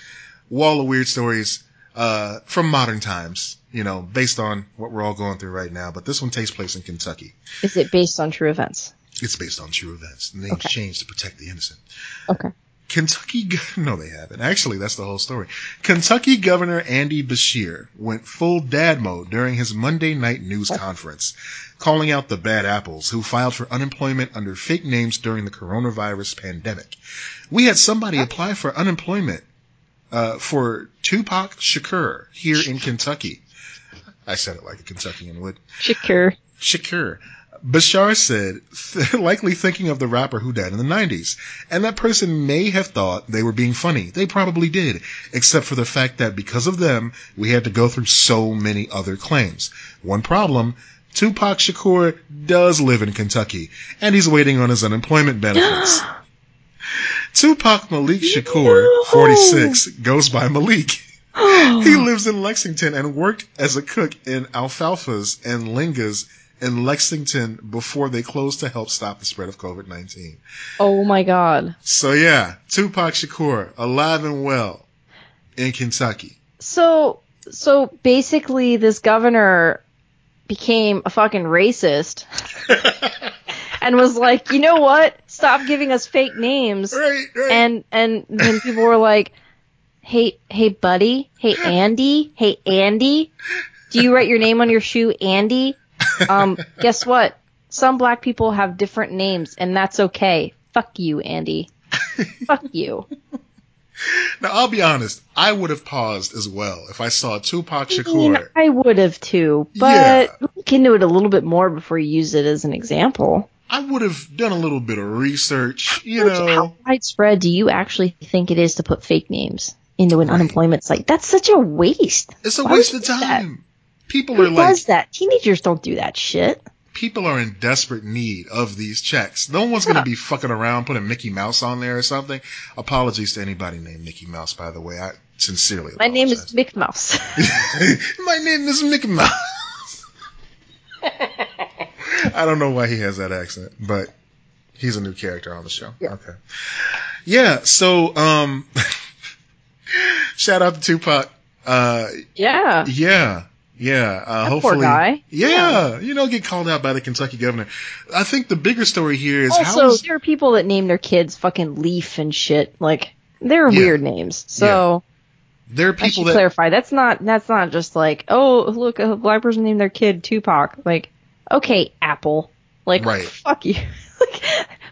S2: wall of weird stories uh, from modern times, you know, based on what we're all going through right now. But this one takes place in Kentucky.
S1: Is it based on true events?
S2: It's based on true events. The names
S1: Okay.
S2: changed to protect the innocent.
S1: Okay.
S2: Kentucky, [laughs] no, they haven't. Actually, that's the whole story. Kentucky Governor Andy Beshear went full dad mode during his Monday night news conference, calling out the bad apples who filed for unemployment under fake names during the coronavirus pandemic. We had somebody apply for unemployment uh, for Tupac Shakur here in Kentucky. I said it like a Kentuckian would.
S1: Shakur.
S2: Shakur. Beshear said, [laughs] likely thinking of the rapper who died in the 90s. And that person may have thought they were being funny. They probably did. Except for the fact that because of them, we had to go through so many other claims. One problem, Tupac Shakur does live in Kentucky, and he's waiting on his unemployment benefits. [gasps] [gasps] [gasps] Tupac Malik Shakur, 46, goes by Malik. Oh. He lives in Lexington and worked as a cook in Alfalfa's and Lynagh's in Lexington before they closed to help stop the spread of COVID-19.
S1: oh my god.
S2: So yeah, Tupac Shakur, alive and well in Kentucky.
S1: So so basically this governor became a fucking racist [laughs] and was like, "You know what? Stop giving us fake names."
S2: Right, right.
S1: And and then people were like, "Hey, hey buddy, hey Andy, hey Andy, do you write your name on your shoe, Andy?" Um, guess what? Some black people have different names and that's okay. Fuck you, Andy. Fuck [laughs] you.
S2: Now I'll be honest, I would have paused as well if I saw Tupac
S1: I mean,
S2: Shakur.
S1: I would have too, but
S2: Yeah.
S1: look into it a little bit more before you use it as an example.
S2: I would have done a little bit of research, you
S1: Like,
S2: know.
S1: how widespread do you actually think it is to put fake names into an
S2: Right.
S1: unemployment site? That's such a waste.
S2: It's a
S1: Why
S2: waste of time. People
S1: Who
S2: are like
S1: does that? Teenagers don't do that shit.
S2: people are in desperate need of these checks. No one's going to be fucking around putting Mickey Mouse on there or something. Apologies to anybody named Mickey Mouse, by the way. I sincerely
S1: My name is
S2: apologize.
S1: Mick Mouse. [laughs]
S2: My name is Mickey Mouse. [laughs] I don't know why he has that accent, but he's a new character on the show.
S1: Yeah.
S2: Okay. Yeah, so um [laughs] shout out to Tupac. Uh
S1: yeah.
S2: yeah. Yeah, uh,
S1: That
S2: hopefully,
S1: poor guy.
S2: Yeah, you know, get called out by the Kentucky governor. I think the bigger story here is how
S1: Also,
S2: is
S1: there are people that name their kids fucking Leaf and shit. Like, they're
S2: Yeah.
S1: weird names. So
S2: there are
S1: I should
S2: people that
S1: clarify. That's not that's not just like, oh, look, a black person named their kid Tupac. Like, okay, Apple. Like,
S2: Right.
S1: fuck you. [laughs] like,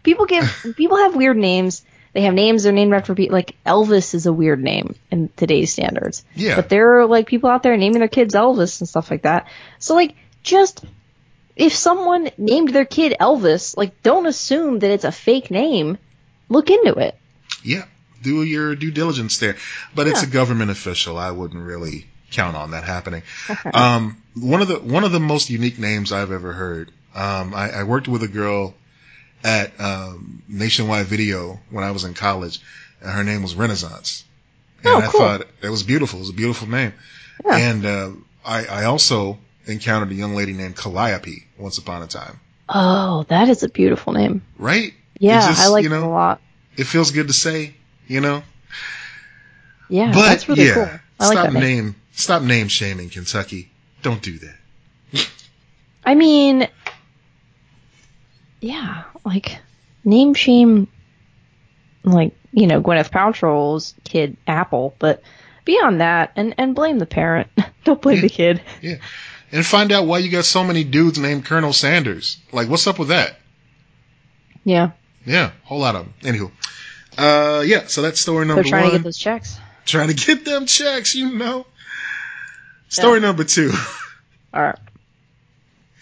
S1: people give people have weird names. They have names they're named after people. Like Elvis is a weird name in today's standards.
S2: Yeah.
S1: But there are like people out there naming their kids Elvis and stuff like that. So like, just if someone named their kid Elvis, like, don't assume that it's a fake name. Look into it.
S2: Yeah, do your due diligence there. But it's a government official. I wouldn't really count on that happening. [laughs] um, one of the one of the most unique names I've ever heard. Um, I, I worked with a girl at um, Nationwide Video when I was in college, and her name was Renaissance. And
S1: Oh,
S2: I thought it was beautiful. It was a beautiful name.
S1: Yeah.
S2: And uh, I, I also encountered a young lady named Calliope once upon a time.
S1: Oh, that is a beautiful name.
S2: Right?
S1: Yeah,
S2: just,
S1: I like
S2: you
S1: it a lot.
S2: It feels good to say, you know.
S1: Yeah,
S2: But
S1: that's really
S2: yeah,
S1: cool. I like
S2: stop
S1: that name.
S2: name stop name shaming Kentucky. Don't do that.
S1: I mean, yeah, like name shame, like you know Gwyneth Paltrow's kid Apple, but beyond that, and and blame the parent. [laughs] Don't blame the kid.
S2: Yeah. And find out why you got so many dudes named Colonel Sanders. Like, what's up with that?
S1: Yeah,
S2: Yeah, whole lot of them. Anywho. Uh, yeah, so that's story number
S1: they're trying
S2: one.
S1: to get those checks.
S2: trying to get them checks, you know. Story number two.
S1: All right.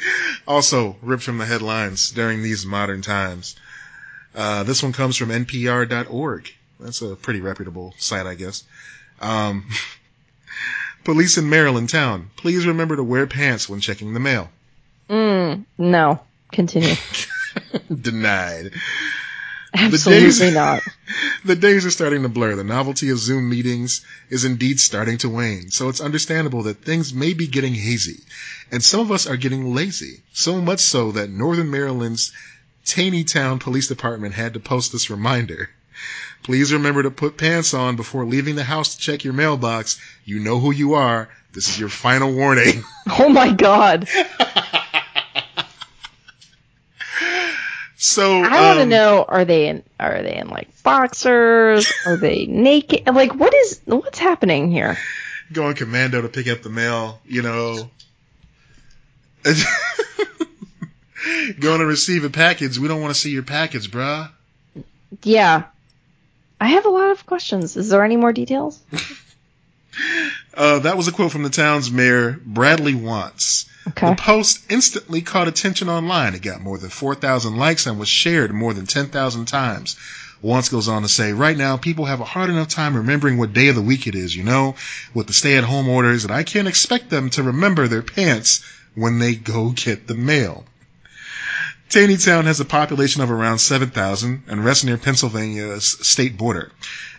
S1: [laughs]
S2: also ripped from the headlines during these modern times. Uh, this one comes from NPR.org. That's a pretty reputable site, I guess. Um, [laughs] police in Maryland town. Please remember to wear pants when checking the mail.
S1: Mm, no. Continue. [laughs]
S2: Denied.
S1: Absolutely
S2: days- [laughs]
S1: not.
S2: The days are starting to blur. The novelty of Zoom meetings is indeed starting to wane. So it's understandable that things may be getting hazy. And some of us are getting lazy. So much so that Northern Maryland's Taneytown Police Department had to post this reminder. Please remember to put pants on before leaving the house to check your mailbox. You know who you are. This is your final warning.
S1: Oh my god. [laughs]
S2: So
S1: I want to
S2: um,
S1: know: Are they in? Are they in like boxers? [laughs] Are they naked? Like, what is? What's happening here?
S2: going commando to pick up the mail, you know. [laughs] going to receive a package. We don't want to see your package, bruh.
S1: Yeah, I have a lot of questions. Is there any more details? [laughs]
S2: Uh, that was a quote from the town's mayor, Bradley Wantz.
S1: Okay.
S2: The post instantly caught attention online. It got more than 4,000 likes and was shared more than 10,000 times. Wantz goes on to say, right now people have a hard enough time remembering what day of the week it is, you know, with the stay at home orders, and I can't expect them to remember their pants when they go get the mail. Taneytown has a population of around 7,000 and rests near Pennsylvania's state border.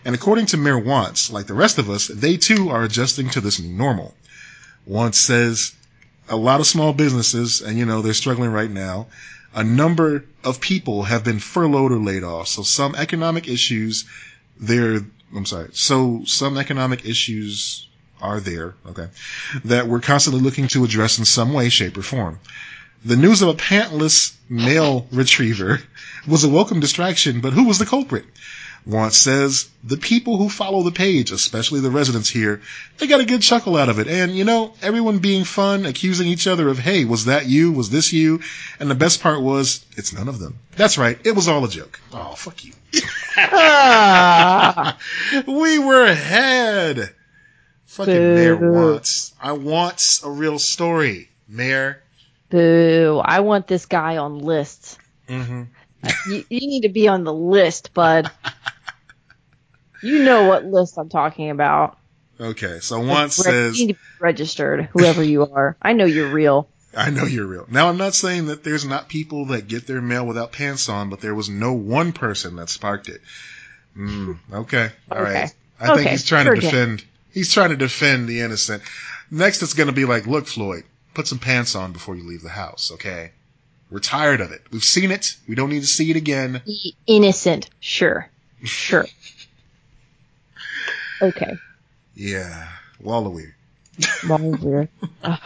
S2: And according to Mayor Wantz, like the rest of us, they too are adjusting to this new normal. Wantz says a lot of small businesses, and you know, they're struggling right now. A number of people have been furloughed or laid off. So some economic issues there, I'm sorry. So some economic issues are there, okay, that we're constantly looking to address in some way, shape, or form. The news of a pantless male retriever was a welcome distraction, but who was the culprit? Want says the people who follow the page, especially the residents here, they got a good chuckle out of it. And you know, everyone being fun, accusing each other of, hey, was that you? Was this you? And the best part was, it's none of them. That's right. It was all a joke. Oh, fuck you. [laughs] We were ahead. Fucking
S1: Boo.
S2: Mayor Watts. I want a real story. Mayor.
S1: Boo. I want this guy on lists.
S2: Mm-hmm.
S1: You, you need to be on the list, bud. You know what list I'm talking about.
S2: Okay, so
S1: Reg-
S2: says,
S1: you need to be registered, whoever you are. I know you're real.
S2: I know you're real. Now, I'm not saying that there's not people that get their mail without pants on, but there was no one person that sparked it. Mm, okay. All right.
S1: Okay.
S2: I think he's trying
S1: sure,
S2: to defend, he's trying to defend the innocent. Next, it's going to be like, look, Floyd, put some pants on before you leave the house, okay? We're tired of it. We've seen it. We don't need to see it again.
S1: Be innocent. Sure. Sure. [laughs] Okay.
S2: Yeah. Walloway.
S1: Well. [laughs]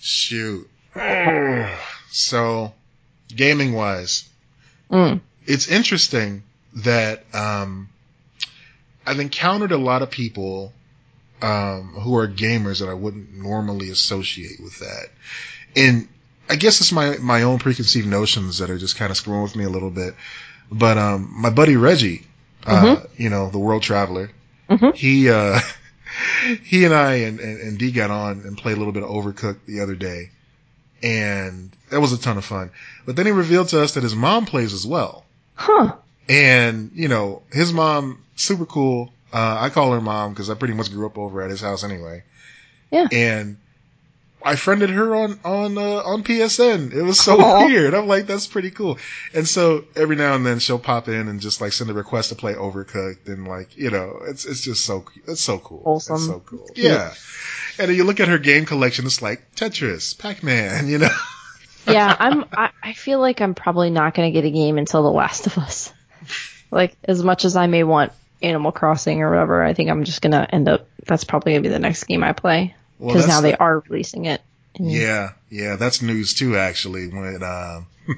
S2: Shoot. [sighs] so, gaming wise,
S1: Mm.
S2: it's interesting that um, I've encountered a lot of people um, who are gamers that I wouldn't normally associate with that, and I guess it's my my own preconceived notions that are just kind of screwing with me a little bit. But um, my buddy Reggie, uh, you know, the world traveler,
S1: Mhm.
S2: he uh, [laughs] he and I and, and, and D got on and played a little bit of Overcooked the other day, and that was a ton of fun. But then he revealed to us that his mom plays as well.
S1: Huh.
S2: And, you know, his mom, super cool. Uh, I call her mom because I pretty much grew up over at his house anyway.
S1: Yeah.
S2: And I friended her on, on, uh, on PSN. It was so weird. I'm like, that's pretty cool. And so every now and then she'll pop in and just like send a request to play Overcooked and like, you know, it's, it's just so, it's so cool.
S1: Wholesome.
S2: It's so cool.
S1: Cute.
S2: Yeah. And you look at her game collection, it's like Tetris, Pac-Man, [laughs] you know?
S1: Yeah, I'm. I, I feel like I'm probably not going to get a game until The Last of Us. Like as much as I may want Animal Crossing or whatever, I think I'm just going to end up. That's probably going to be the next game I play because
S2: that's
S1: now
S2: the-
S1: they are releasing it.
S2: Yeah, yeah, that's news too. Actually, when um, [laughs]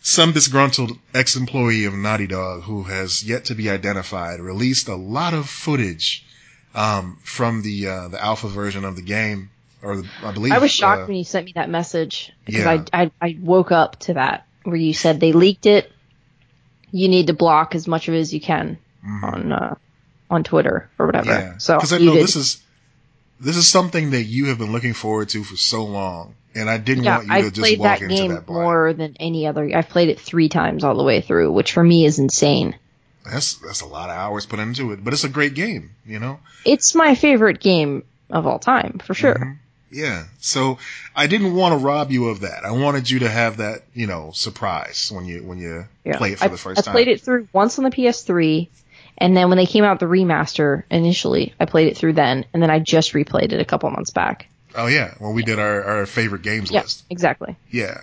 S2: some disgruntled ex-employee of Naughty Dog, who has yet to be identified, released a lot of footage um, from the uh, the alpha version of the game, or the, I believe
S1: I was shocked
S2: uh,
S1: when you sent me that message because
S2: Yeah.
S1: I, I I woke up to that where you said they leaked it. You need to block as much of it as you can
S2: mhm.
S1: on uh, on Twitter or whatever.
S2: Yeah,
S1: So
S2: because I know
S1: did.
S2: this is this is something that you have been looking forward to for so long, and I didn't
S1: yeah,
S2: want you to
S1: I've
S2: just
S1: played
S2: walk
S1: that
S2: into
S1: game
S2: that blind.
S1: more than any other. I've played it three times all the way through, which for me is insane.
S2: That's that's a lot of hours put into it, but it's a great game, you know.
S1: It's my favorite game of all time for sure.
S2: Mhm. Yeah. So I didn't want to rob you of that. I wanted you to have that, you know, surprise when you when you
S1: Yeah.
S2: play it for
S1: I,
S2: the first
S1: I
S2: time.
S1: I played it through once on the PS3, and then when they came out the remaster initially, I played it through then, and then I just replayed it a couple months back.
S2: Oh yeah, well we did our, our favorite games
S1: Yeah,
S2: list.
S1: exactly.
S2: Yeah.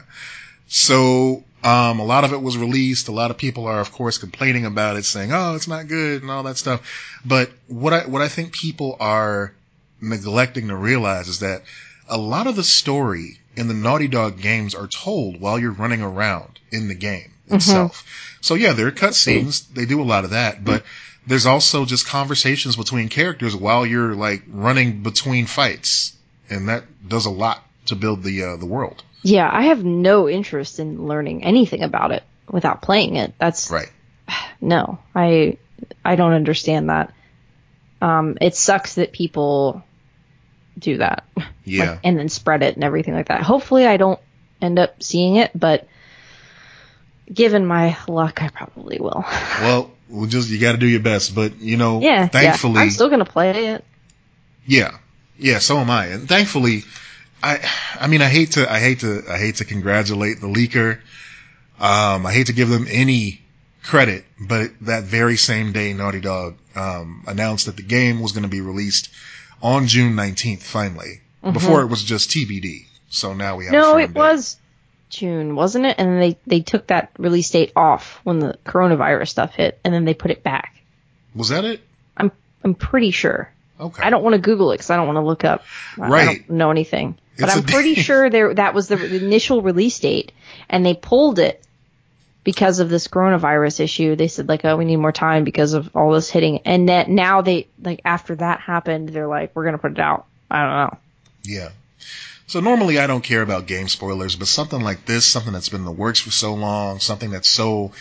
S2: So um, a lot of it was released. A lot of people are, of course, complaining about it, saying, "Oh, it's not good" and all that stuff. But what I what I think people are neglecting to realize is that a lot of the story in the Naughty Dog games are told while you're running around in the game itself. So yeah, there are cutscenes. They do a lot of that, but there's also just conversations between characters while you're like running between fights, and that does a lot to build the uh, the world.
S1: Yeah, I have no interest in learning anything about it without playing it. That's
S2: Right. [sighs]
S1: no, I I don't understand that. Um, it sucks that people do that. [laughs]
S2: Yeah.
S1: Like, and then spread it and everything like that. Hopefully, I don't end up seeing it, but given my luck, I probably will. [laughs]
S2: Well, we'll just you got to do your best, but you know,
S1: yeah,
S2: thankfully,
S1: yeah. I'm still gonna play it.
S2: yeah, yeah. So am I, and thankfully, I, I mean, I hate to, I hate to, I hate to congratulate the leaker. Um, I hate to give them any credit, but that very same day, Naughty Dog um, announced that the game was going to be released on June 19th. Finally, before it was just TBD. So now we have.
S1: Mm-hmm. No, it
S2: date.
S1: was June, wasn't it? And then they they took that release date off when the coronavirus stuff hit, and then they put it back.
S2: Was that it?
S1: I'm I'm pretty sure.
S2: Okay.
S1: I don't want to Google it because I don't want to look up. I- I
S2: Right.
S1: don't know anything. But
S2: It's
S1: I'm pretty [laughs] sure there that was the initial release date, and they pulled it because of this coronavirus issue. They said like, oh, we need more time because of all this hitting, and that now they like after that happened, they're like, we're gonna put it out. I don't know.
S2: Yeah. So normally I don't care about game spoilers, but something like this, something that's been in the works for so long, something that's so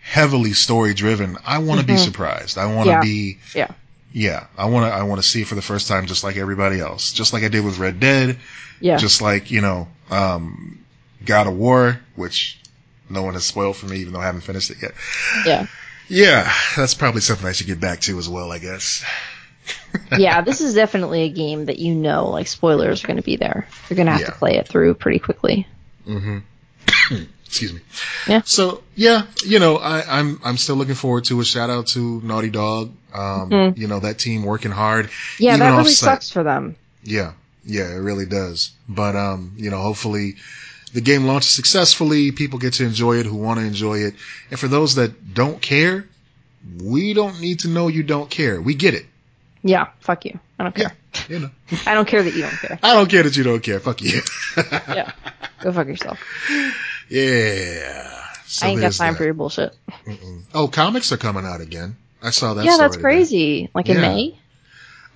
S2: heavily story driven, I want to be surprised. I want to
S1: Mm-hmm. Yeah.
S2: be,
S1: Yeah.
S2: yeah, I want to, I want to see it for the first time, just like everybody else, just like I did with Red Dead,
S1: Yeah.
S2: just like you know, um, God of War, which no one has spoiled for me, even though I haven't finished it yet.
S1: yeah.
S2: Yeah, that's probably something I should get back to as well, I guess. [laughs]
S1: yeah, this is definitely a game that you know, like spoilers are going to be there. You're going to have
S2: Yeah.
S1: to play it through pretty quickly.
S2: hmm [coughs] Excuse me.
S1: Yeah.
S2: So yeah, you know, I, I'm I'm still looking forward to a shout out to Naughty Dog. Um,
S1: Mhm.
S2: you know that team working hard.
S1: Yeah, that really sucks for them.
S2: Yeah, yeah, it really does. But um, you know, hopefully the game launches successfully. People get to enjoy it who want to enjoy it, and for those that don't care, we don't need to know you don't care. We get it.
S1: Yeah, fuck you. I don't
S2: Yeah,
S1: care.
S2: you know, [laughs]
S1: I don't care that you don't care.
S2: I don't care that you don't care. Fuck you. [laughs]
S1: Yeah. Go fuck yourself.
S2: yeah. So
S1: I ain't got time
S2: that.
S1: for your bullshit.
S2: Mm-mm. Oh, comics are coming out again. I saw that.
S1: yeah, that's crazy. Like in
S2: Yeah.
S1: May?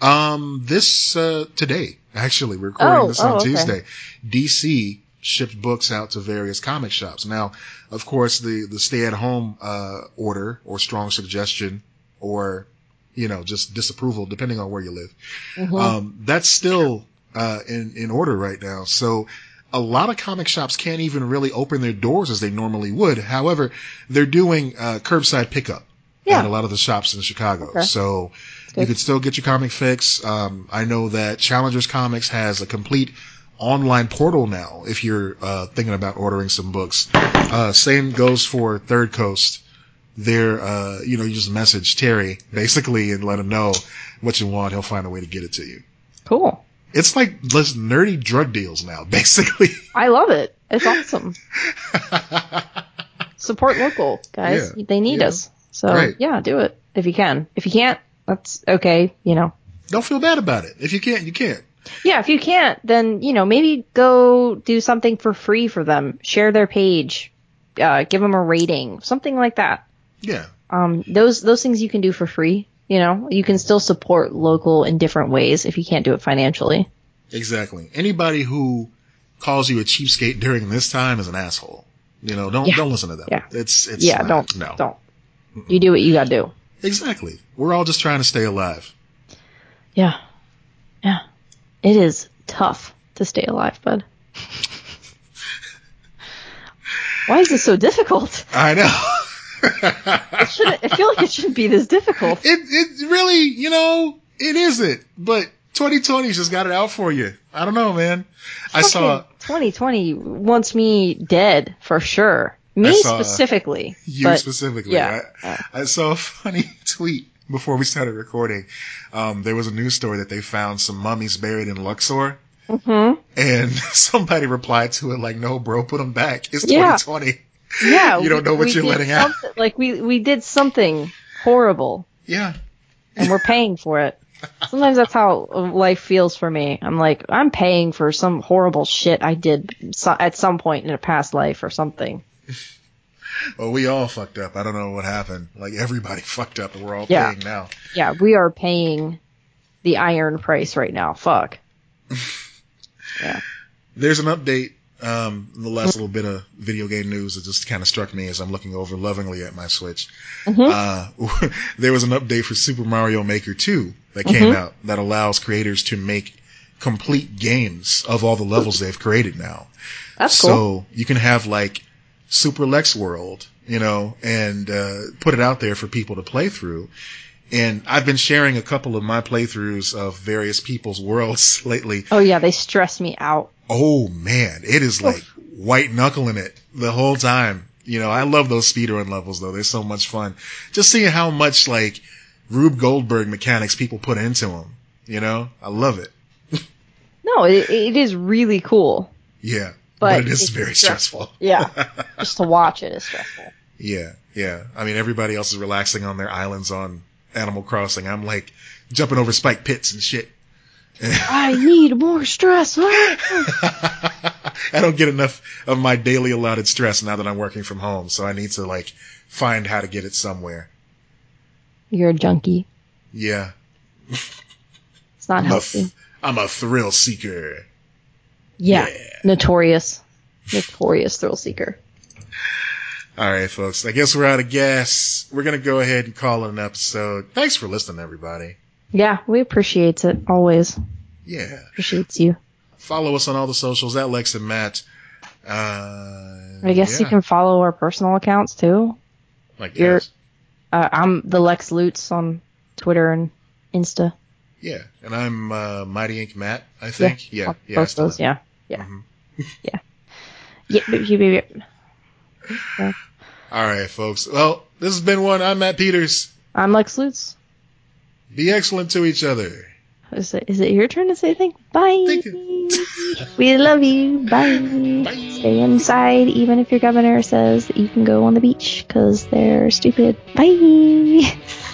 S2: Um, this uh, today, actually, we're recording
S1: Oh,
S2: this on
S1: oh, okay.
S2: Tuesday. DC shipped books out to various comic shops. Now, of course, the the stay at home uh, order or strong suggestion or you know just disapproval, depending on where you live.
S1: Mhm.
S2: Um, that's still uh, in in order right now. So. A lot of comic shops can't even really open their doors as they normally would. However, they're doing uh, curbside pickup
S1: Yeah.
S2: at a lot of the shops in Chicago.
S1: Okay.
S2: So you could still get your comic fix. Um, I know that Challengers Comics has a complete online portal now if you're uh, thinking about ordering some books. Uh, same goes for Third Coast. There, uh, you know, you just message Terry basically and let him know what you want. He'll find a way to get it to you.
S1: Cool.
S2: It's like less nerdy drug deals now, [laughs] basically.
S1: I love it. It's awesome. [laughs] Support local, guys.
S2: Yeah.
S1: They need
S2: Yeah.
S1: us. So
S2: Right.
S1: yeah, do it if you can. If you can't, that's okay. You know.
S2: Don't feel bad about it. If you can't, you can't.
S1: Yeah, if you can't, then you know maybe go do something for free for them. Share their page, uh, give them a rating, something like that.
S2: Yeah.
S1: Um, those those things you can do for free. You know, you can still support local in different ways if you can't do it financially.
S2: Exactly. Anybody who calls you a cheapskate during this time is an asshole. You know, don't
S1: Yeah.
S2: don't listen to them.
S1: Yeah.
S2: It's it's
S1: yeah,
S2: not-
S1: don't
S2: no.
S1: don't. You do what you gotta do.
S2: Exactly. We're all just trying to stay alive.
S1: Yeah, yeah. It is tough to stay alive, bud. [laughs] Why is this so difficult?
S2: I know.
S1: It shouldn't. I feel like it shouldn't be this difficult.
S2: it it really, you know, it isn't. But 2020's just got it out for you. I don't know, man. I saw
S1: 2020 wants me dead for sure. Me
S2: saw, uh,
S1: specifically.
S2: you
S1: but,
S2: specifically.
S1: yeah.
S2: I, I saw a funny [laughs] tweet before we started recording. Um, there was a news story that they found some mummies buried in Luxor.
S1: Mhm.
S2: And [laughs] somebody replied to it like, "No, bro, put them back. It's
S1: Yeah.
S2: 2020.
S1: Yeah,
S2: You don't know what you're letting out.
S1: Like we we did something horrible,
S2: Yeah,
S1: and we're paying for it. Sometimes that's how life feels for me. I'm like, I'm paying for some horrible shit I did so, at some point in a past life or something. [laughs]
S2: well, we all fucked up. I don't know what happened. Like everybody [laughs] fucked up, and we're all
S1: Yeah.
S2: paying now.
S1: Yeah, we are paying the iron price right now. Fuck. [laughs] Yeah.
S2: There's an update. Um, the last little bit of video game news that just kind of struck me as I'm looking over lovingly at my Switch.
S1: Mhm.
S2: Uh, [laughs] there was an update for Super Mario Maker 2 that came out that allows creators to make complete games of all the levels they've created now.
S1: That's cool.
S2: So you can have like Super Lex World, you know, and uh, put it out there for people to play through. And I've been sharing a couple of my playthroughs of various people's worlds [laughs] lately.
S1: oh yeah, they stress me out.
S2: Oh man, it is like white knuckling it the whole time. You know, I love those speedrun levels though. They're so much fun. Just seeing how much like Rube Goldberg mechanics people put into them. You know, I love it. [laughs]
S1: No, it, it is really cool.
S2: Yeah,
S1: But
S2: but, it is very
S1: stressful.
S2: stressful. [laughs]
S1: Yeah. [laughs] Just to watch it is stressful.
S2: Yeah, yeah. I mean, everybody else is relaxing on their islands on Animal Crossing. I'm like jumping over spike pits and shit.
S1: I need more stress. [laughs]
S2: I don't get enough of my daily allotted stress now that I'm working from home. So I need to like find how to get it somewhere.
S1: You're a junkie.
S2: Yeah.
S1: It's not
S2: I'm a,
S1: healthy.
S2: th- I'm a thrill seeker.
S1: yeah.
S2: yeah.
S1: Notorious. Notorious thrill seeker.
S2: All right, folks. I guess we're out of gas. We're going to go ahead and call it an episode. Thanks for listening, everybody.
S1: Yeah, we appreciate it. Always
S2: Yeah.
S1: appreciates you.
S2: Follow us on all the socials at Lex and Matt. Uh,
S1: I guess you can follow our personal accounts too.
S2: Like yes.
S1: Uh, I'm the Lex Lutz on Twitter and Insta.
S2: Yeah. And I'm uh, Mighty Ink Matt, I think. Yeah. Yeah. Still
S1: those. Yeah. Yeah.
S2: Mhm. [laughs]
S1: Yeah. Yeah. yeah, yeah, yeah.
S2: All right, folks. Well, this has been one. I'm Matt Peters.
S1: I'm Lex Lutz.
S2: Be excellent to each other.
S1: Is it, is it your turn to say things? Bye.
S2: Thank you.
S1: we love you. Bye.
S2: Bye.
S1: Stay inside, even if your governor says that you can go on the beach because they're stupid. Bye. [laughs]